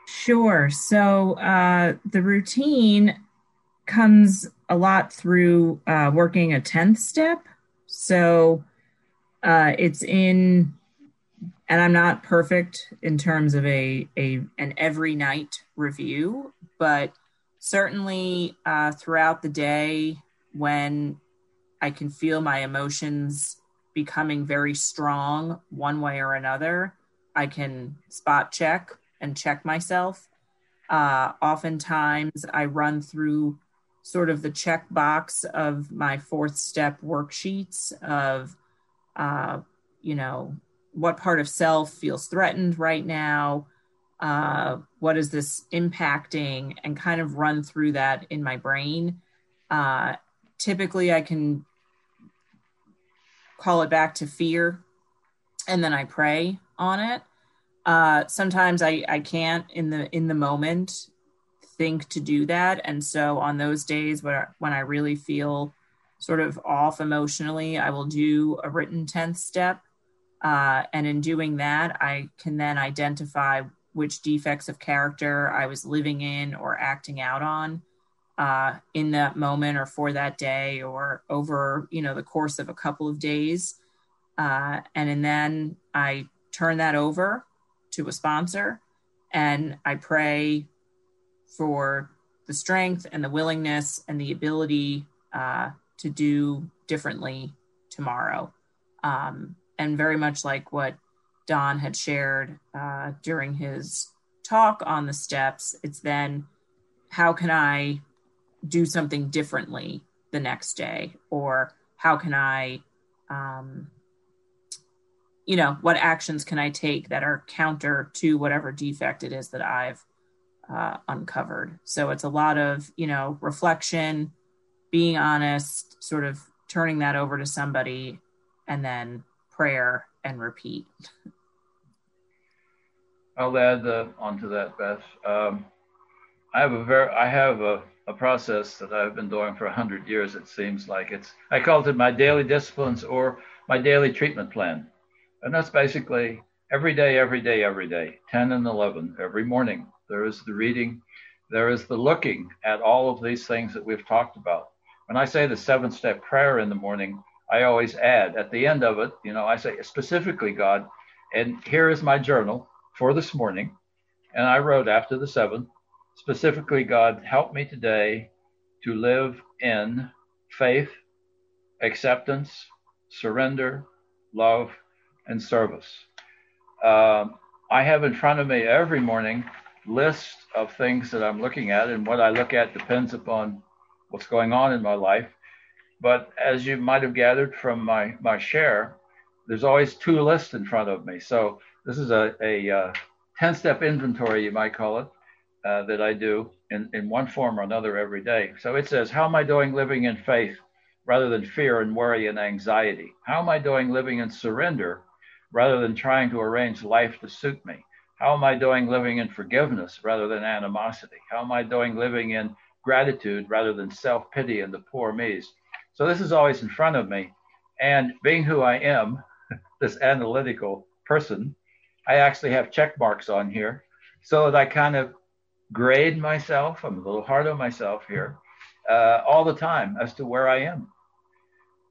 Sure. So uh, the routine comes a lot through uh, working a 10th step. So uh, it's in, and I'm not perfect in terms of a, a an every night review, but certainly uh, throughout the day when I can feel my emotions becoming very strong one way or another, I can spot check and check myself. Uh, oftentimes, I run through sort of the checkbox of my fourth step worksheets of, uh, you know, what part of self feels threatened right now, uh, what is this impacting, and kind of run through that in my brain. Uh, typically, I can call it back to fear and then I pray on it. Uh, sometimes I, I can't in the in the moment think to do that. And so on those days where when I really feel sort of off emotionally, I will do a written 10th step. Uh, and in doing that, I can then identify which defects of character I was living in or acting out on uh, in that moment or for that day or over, you know, the course of a couple of days. Uh, and, and then I turn that over to a sponsor and I pray for the strength and the willingness and the ability uh, to do differently tomorrow. Um, and very much like what Don had shared uh, during his talk on the steps, it's then how can I do something differently the next day? Or how can I, um, you know, what actions can I take that are counter to whatever defect it is that I've uh, uncovered. So it's a lot of, you know, reflection, being honest, sort of turning that over to somebody, and then prayer and repeat. I'll add uh, onto that, Beth. Um, I have a very, I have a, a process that I've been doing for hundred years. It seems like it's, I called it my daily disciplines or my daily treatment plan, and that's basically every day, every day, every day, 10 and 11, every morning there is the reading, there is the looking at all of these things that we've talked about. When I say the seven step prayer in the morning, I always add at the end of it, you know, I say specifically, God, and here is my journal for this morning. And I wrote after the seven, specifically, God, help me today to live in faith, acceptance, surrender, love, and service. Um, I have in front of me every morning list of things that I'm looking at, and what I look at depends upon what's going on in my life. But as you might have gathered from my, my share, there's always two lists in front of me. So this is a, a uh, 10 step inventory, you might call it, uh, that I do in, in one form or another every day. So it says, How am I doing living in faith rather than fear and worry and anxiety? How am I doing living in surrender rather than trying to arrange life to suit me? How am I doing living in forgiveness rather than animosity? How am I doing living in gratitude rather than self pity and the poor me's? So this is always in front of me. And being who I am, (laughs) this analytical person, I actually have check marks on here so that I kind of grade myself. I'm a little hard on myself here uh, all the time as to where I am.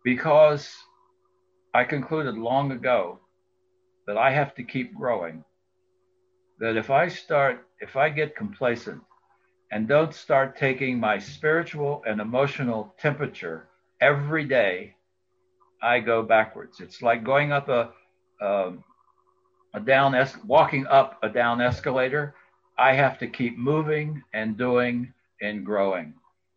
Because I concluded long ago that I have to keep growing that if I start, if I get complacent and don't start taking my spiritual and emotional temperature every day, I go backwards. It's like going up a, um, a down, es- walking up a down escalator. I have to keep moving and doing and growing.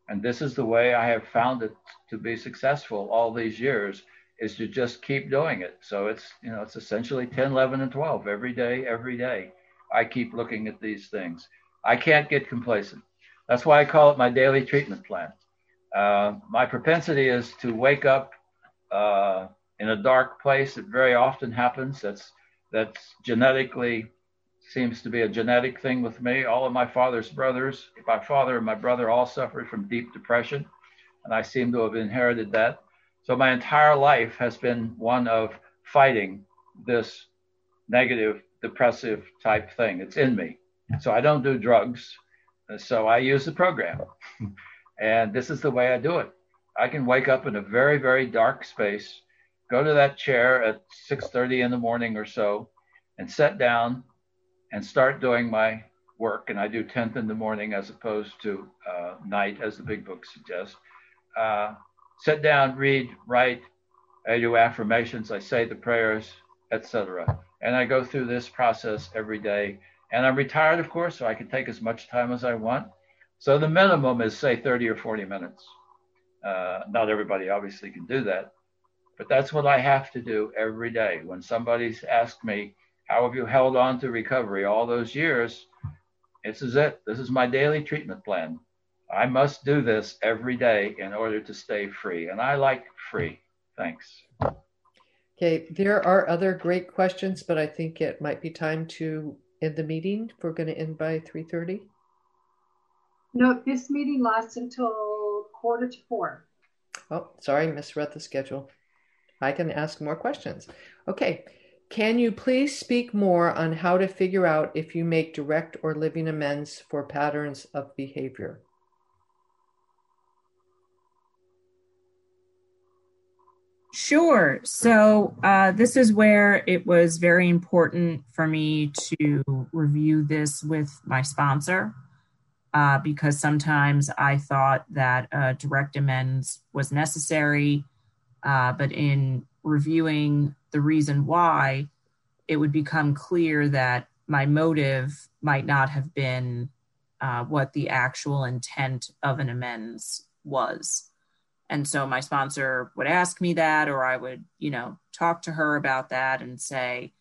And this is the way I have found it to be successful all these years is to just keep doing it. So it's, you know, it's essentially 10, 11, and 12 every day, every day. I keep looking at these things. I can't get complacent. That's why I call it my daily treatment plan. Uh, my propensity is to wake up uh, in a dark place. It very often happens. That's that's genetically seems to be a genetic thing with me. All of my father's brothers, my father and my brother all suffered from deep depression, and I seem to have inherited that. So my entire life has been one of fighting this negative, depressive type thing. It's in me. So I don't do drugs. So I use the program. (laughs) and this is the way I do it. I can wake up in a very, very dark space, go to that chair at 6:30 in the morning or so, and sit down and start doing my work. And I do 10th in the morning as opposed to uh, night, as the big book suggests. Uh, sit down, read, write. I do affirmations. I say the prayers, etc. And I go through this process every day. And I'm retired, of course, so I can take as much time as I want. So the minimum is, say, 30 or 40 minutes. Uh, not everybody obviously can do that, but that's what I have to do every day. When somebody's asked me, How have you held on to recovery all those years? This is it. This is my daily treatment plan. I must do this every day in order to stay free. And I like free. Thanks. Okay, there are other great questions, but I think it might be time to end the meeting. We're going to end by 3.30. No, this meeting lasts until quarter to four. Oh, sorry, misread the schedule. I can ask more questions. Okay, can you please speak more on how to figure out if you make direct or living amends for patterns of behavior? Sure. So uh, this is where it was very important for me to review this with my sponsor uh, because sometimes I thought that uh, direct amends was necessary, uh, but in reviewing the reason why, it would become clear that my motive might not have been uh, what the actual intent of an amends was. And so my sponsor would ask me that, or I would, you know, talk to her about that and say,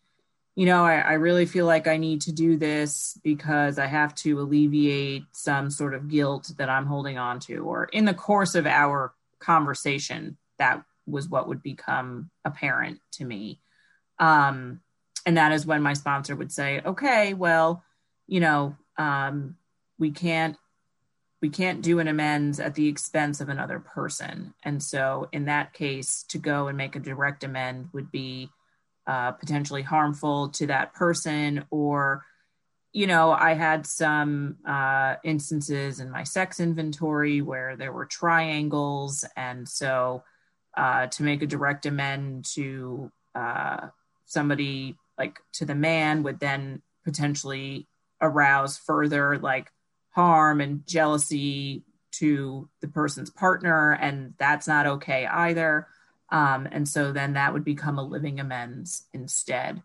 you know, I, I, really feel like I need to do this because I have to alleviate some sort of guilt that I'm holding on to. Or in the course of our conversation, that was what would become apparent to me. Um, and that is when my sponsor would say, okay, well, you know, um, we can't we can't do an amends at the expense of another person. And so, in that case, to go and make a direct amend would be uh, potentially harmful to that person. Or, you know, I had some uh, instances in my sex inventory where there were triangles. And so, uh, to make a direct amend to uh, somebody like to the man would then potentially arouse further like harm and jealousy to the person's partner, and that's not okay either. Um, and so then that would become a living amends instead.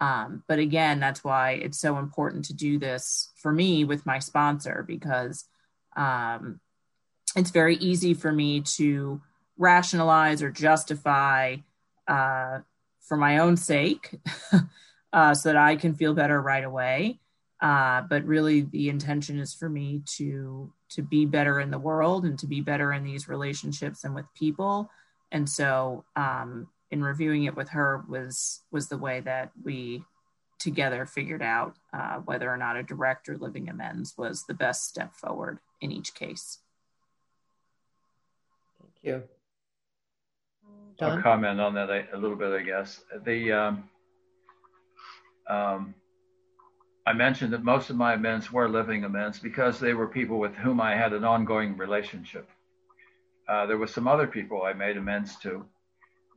Um, but again, that's why it's so important to do this for me with my sponsor because um, it's very easy for me to rationalize or justify uh, for my own sake (laughs) uh, so that I can feel better right away. Uh, but really, the intention is for me to to be better in the world and to be better in these relationships and with people. And so, um, in reviewing it with her was was the way that we together figured out uh, whether or not a direct or living amends was the best step forward in each case. Thank you. I'll comment on that a, a, little bit, I guess. The um, um, I mentioned that most of my amends were living amends because they were people with whom I had an ongoing relationship. Uh, there were some other people I made amends to,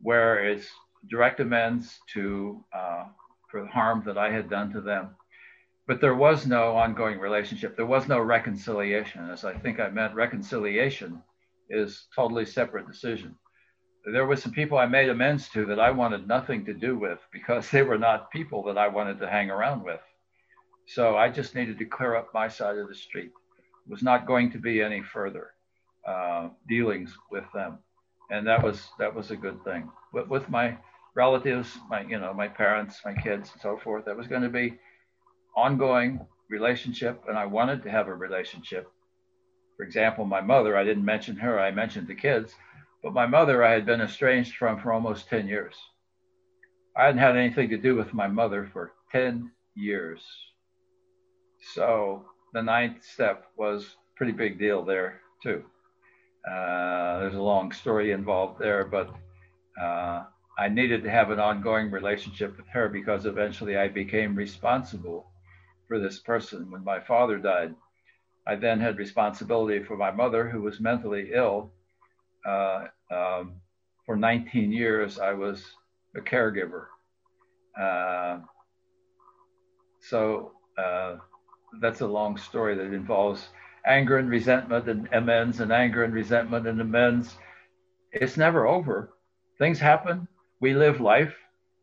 where it's direct amends to uh, for the harm that I had done to them. But there was no ongoing relationship. There was no reconciliation. As I think I meant, reconciliation is totally separate decision. There were some people I made amends to that I wanted nothing to do with because they were not people that I wanted to hang around with. So I just needed to clear up my side of the street. It was not going to be any further uh, dealings with them, and that was that was a good thing. But with my relatives, my you know my parents, my kids, and so forth, that was going to be ongoing relationship, and I wanted to have a relationship. For example, my mother, I didn't mention her, I mentioned the kids, but my mother I had been estranged from for almost 10 years. I hadn't had anything to do with my mother for 10 years. So the ninth step was pretty big deal there, too. Uh, there's a long story involved there, but uh, I needed to have an ongoing relationship with her because eventually I became responsible for this person when my father died. I then had responsibility for my mother, who was mentally ill. Uh, um, for 19 years, I was a caregiver. Uh, so uh, that's a long story that involves anger and resentment and amends and anger and resentment and amends. It's never over. Things happen. We live life.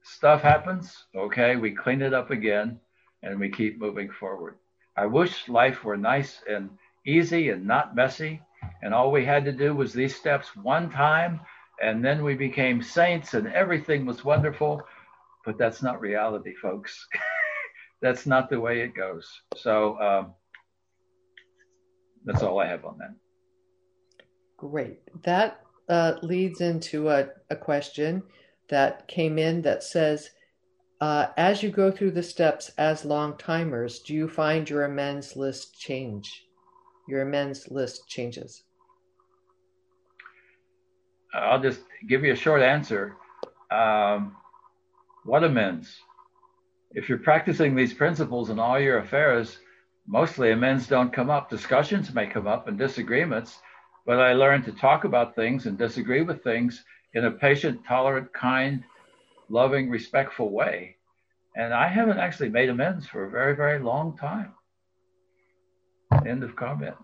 Stuff happens. Okay, we clean it up again and we keep moving forward. I wish life were nice and easy and not messy. And all we had to do was these steps one time, and then we became saints and everything was wonderful. But that's not reality, folks. (laughs) that's not the way it goes. So um, that's all I have on that. Great. That uh, leads into a, a question that came in that says, uh, as you go through the steps as long timers, do you find your amends list change? Your amends list changes? I'll just give you a short answer. Um, what amends? If you're practicing these principles in all your affairs, mostly amends don't come up. Discussions may come up and disagreements, but I learned to talk about things and disagree with things in a patient, tolerant, kind, loving, respectful way. And I haven't actually made amends for a very, very long time. End of comment.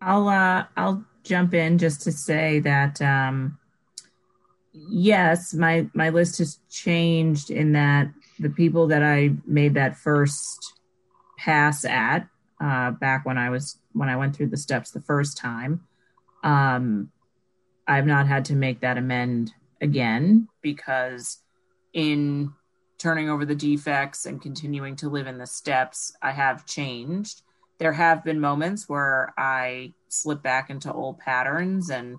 I'll uh, I'll jump in just to say that um, yes, my my list has changed in that the people that I made that first pass at uh, back when I was when I went through the steps the first time, um, I've not had to make that amend again because in turning over the defects and continuing to live in the steps, I have changed. There have been moments where I slip back into old patterns and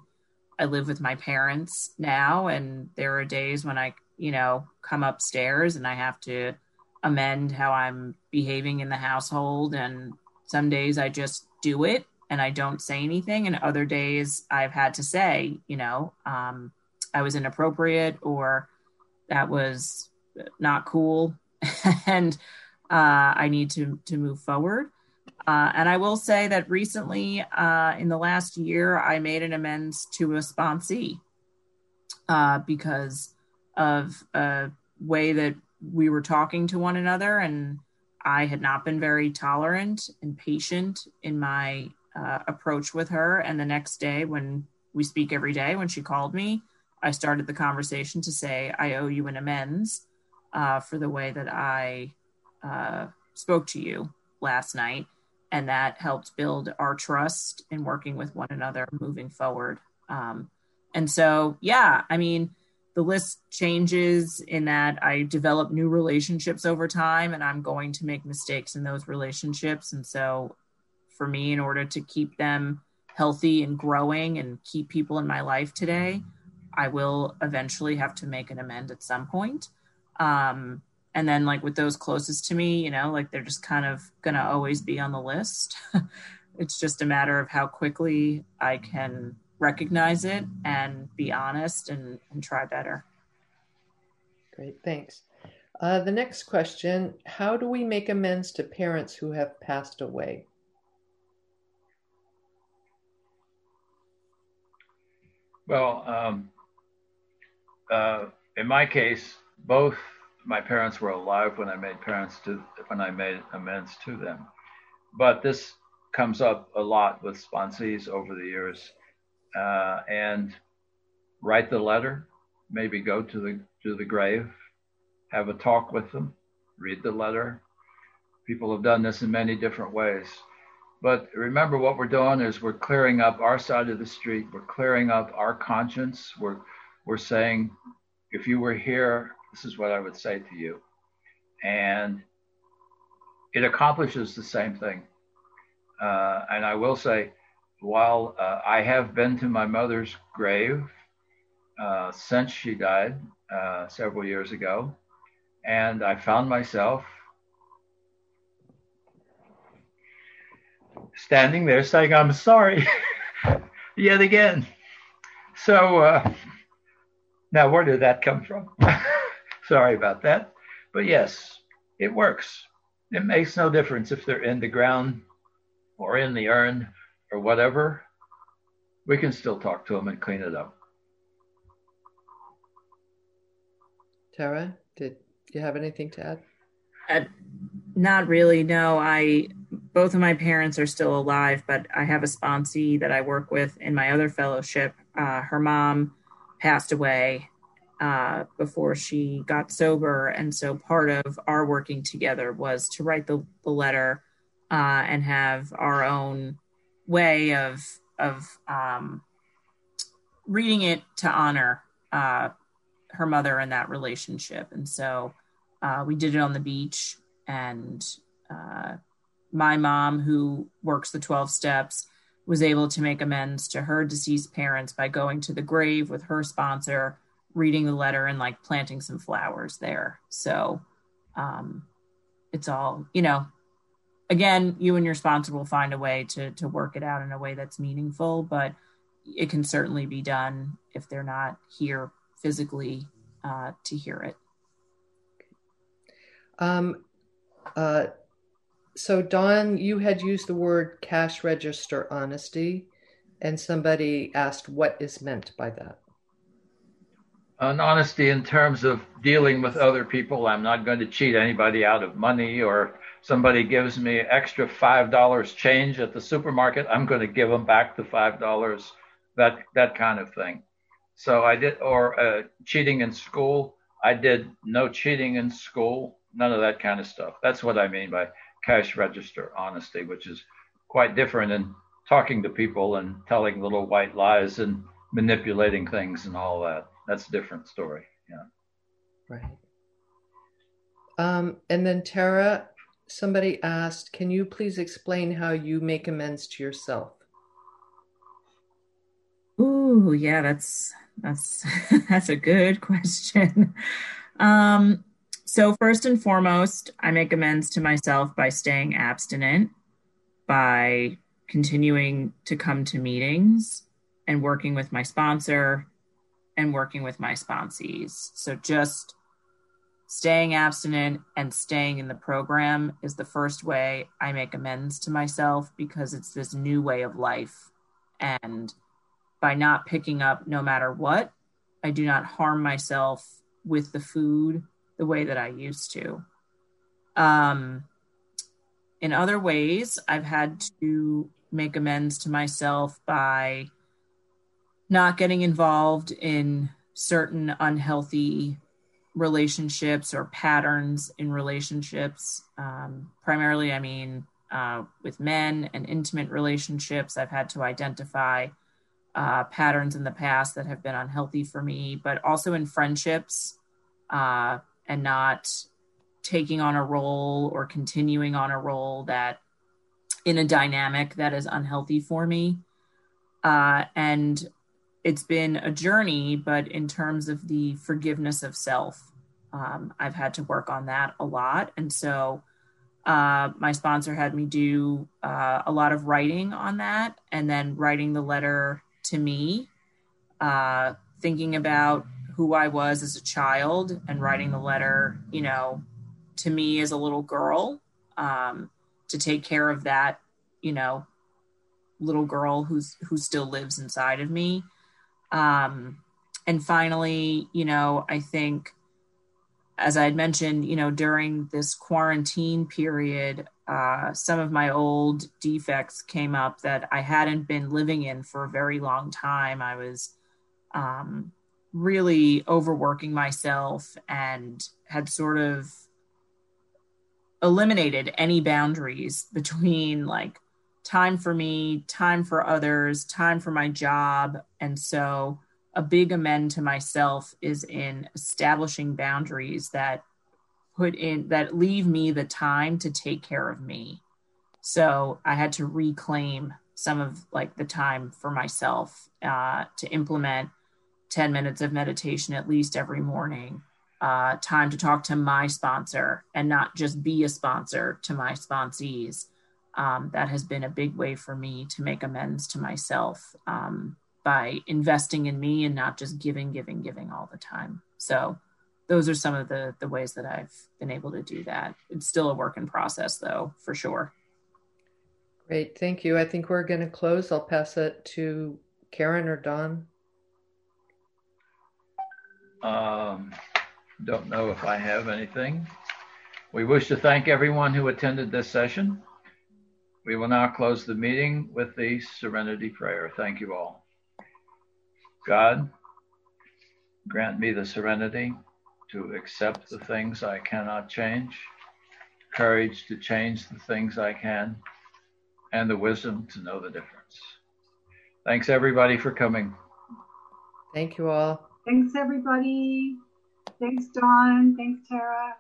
I live with my parents now. And there are days when I, you know, come upstairs and I have to amend how I'm behaving in the household. And some days I just do it and I don't say anything. And other days I've had to say, you know, um, I was inappropriate or that was not cool. (laughs) and uh, I need to, to move forward. Uh, and I will say that recently, uh, in the last year, I made an amends to a sponsee uh, because of a way that we were talking to one another. And I had not been very tolerant and patient in my uh, approach with her. And the next day, when we speak every day, when she called me, I started the conversation to say, I owe you an amends uh, for the way that I uh, spoke to you last night. And that helped build our trust in working with one another moving forward. Um, and so, yeah, I mean, the list changes in that I develop new relationships over time and I'm going to make mistakes in those relationships. And so for me in order to keep them healthy and growing and keep people in my life today, I will eventually have to make an amend at some point. Um, and then, like with those closest to me, you know, like they're just kind of going to always be on the list. (laughs) it's just a matter of how quickly I can recognize it and be honest and, and try better. Great, thanks. Uh, the next question How do we make amends to parents who have passed away? Well, um, uh, in my case, both my parents were alive when I made parents to when I made amends to them. But this comes up a lot with sponsees over the years. Uh, and write the letter, maybe go to the to the grave, have a talk with them, read the letter. People have done this in many different ways. But remember, what we're doing is we're clearing up our side of the street. We're clearing up our conscience. We're, we're saying, if you were here, this is what I would say to you. And it accomplishes the same thing. Uh, and I will say, while uh, I have been to my mother's grave uh, since she died uh, several years ago, and I found myself standing there saying, I'm sorry, (laughs) yet again. So, uh, now where did that come from? (laughs) sorry about that. But yes, it works. It makes no difference if they're in the ground or in the urn or whatever. We can still talk to them and clean it up. Tara, did you have anything to add? Uh, not really. No, I both of my parents are still alive, but I have a sponsee that I work with in my other fellowship. Uh, her mom passed away uh, before she got sober, and so part of our working together was to write the, the letter uh, and have our own way of of um, reading it to honor uh, her mother and that relationship. And so uh, we did it on the beach, and uh, my mom, who works the 12 steps, was able to make amends to her deceased parents by going to the grave with her sponsor, reading the letter, and like planting some flowers there. So um, it's all, you know, again, you and your sponsor will find a way to, to work it out in a way that's meaningful, but it can certainly be done if they're not here physically uh, to hear it. Um, uh, so, Don, you had used the word cash register honesty, and somebody asked what is meant by that. An honesty in terms of dealing with other people. I'm not going to cheat anybody out of money, or somebody gives me extra $5 change at the supermarket. I'm going to give them back the $5, that, that kind of thing. So I did, or uh, cheating in school. I did no cheating in school, none of that kind of stuff. That's what I mean by cash register honesty, which is quite different than talking to people and telling little white lies and manipulating things and all that. That's a different story. Yeah. Right. Um, and then Tara, somebody asked, can you please explain how you make amends to yourself? Ooh, yeah, that's that's (laughs) that's a good question. Um, so first and foremost, I make amends to myself by staying abstinent, by continuing to come to meetings and working with my sponsor and working with my sponsees. So just staying abstinent and staying in the program is the first way I make amends to myself because it's this new way of life. And by not picking up no matter what. I do not harm myself with the food the way that I used to. Um, in other ways, I've had to make amends to myself by not getting involved in certain unhealthy relationships or patterns in relationships. Um, primarily, I mean, uh, with men and intimate relationships, I've had to identify uh, patterns in the past that have been unhealthy for me, but also in friendships uh, and not taking on a role or continuing on a role that in a dynamic that is unhealthy for me. Uh, and it's been a journey, but in terms of the forgiveness of self, um, I've had to work on that a lot. And so uh, my sponsor had me do uh, a lot of writing on that and then writing the letter to me, uh, thinking about who I was as a child and writing the letter, you know, to me as a little girl, um, to take care of that, you know, little girl who's who still lives inside of me. Um, and finally, you know, I think as I had mentioned, you know, during this quarantine period, uh, some of my old defects came up that I hadn't been living in for a very long time. I was um, really overworking myself and had sort of eliminated any boundaries between like time for me, time for others, time for my job. And so a big amend to myself is in establishing boundaries that put in that leave me the time to take care of me. So I had to reclaim some of like the time for myself uh, to implement 10 minutes of meditation at least every morning uh, time to talk to my sponsor and not just be a sponsor to my sponsees um, that has been a big way for me to make amends to myself um, by investing in me and not just giving giving giving all the time so those are some of the the ways that i've been able to do that it's still a work in process though for sure Great, thank you. I think we're going to close. I'll pass it to Karen or Don. Um, don't know if I have anything. We wish to thank everyone who attended this session. We will now close the meeting with the serenity prayer. Thank you all. God, grant me the serenity to accept the things I cannot change, courage to change the things I can, and the wisdom to know the difference. Thanks, everybody, for coming. Thank you all. Thanks, everybody. Thanks, Don. Thanks, Tara.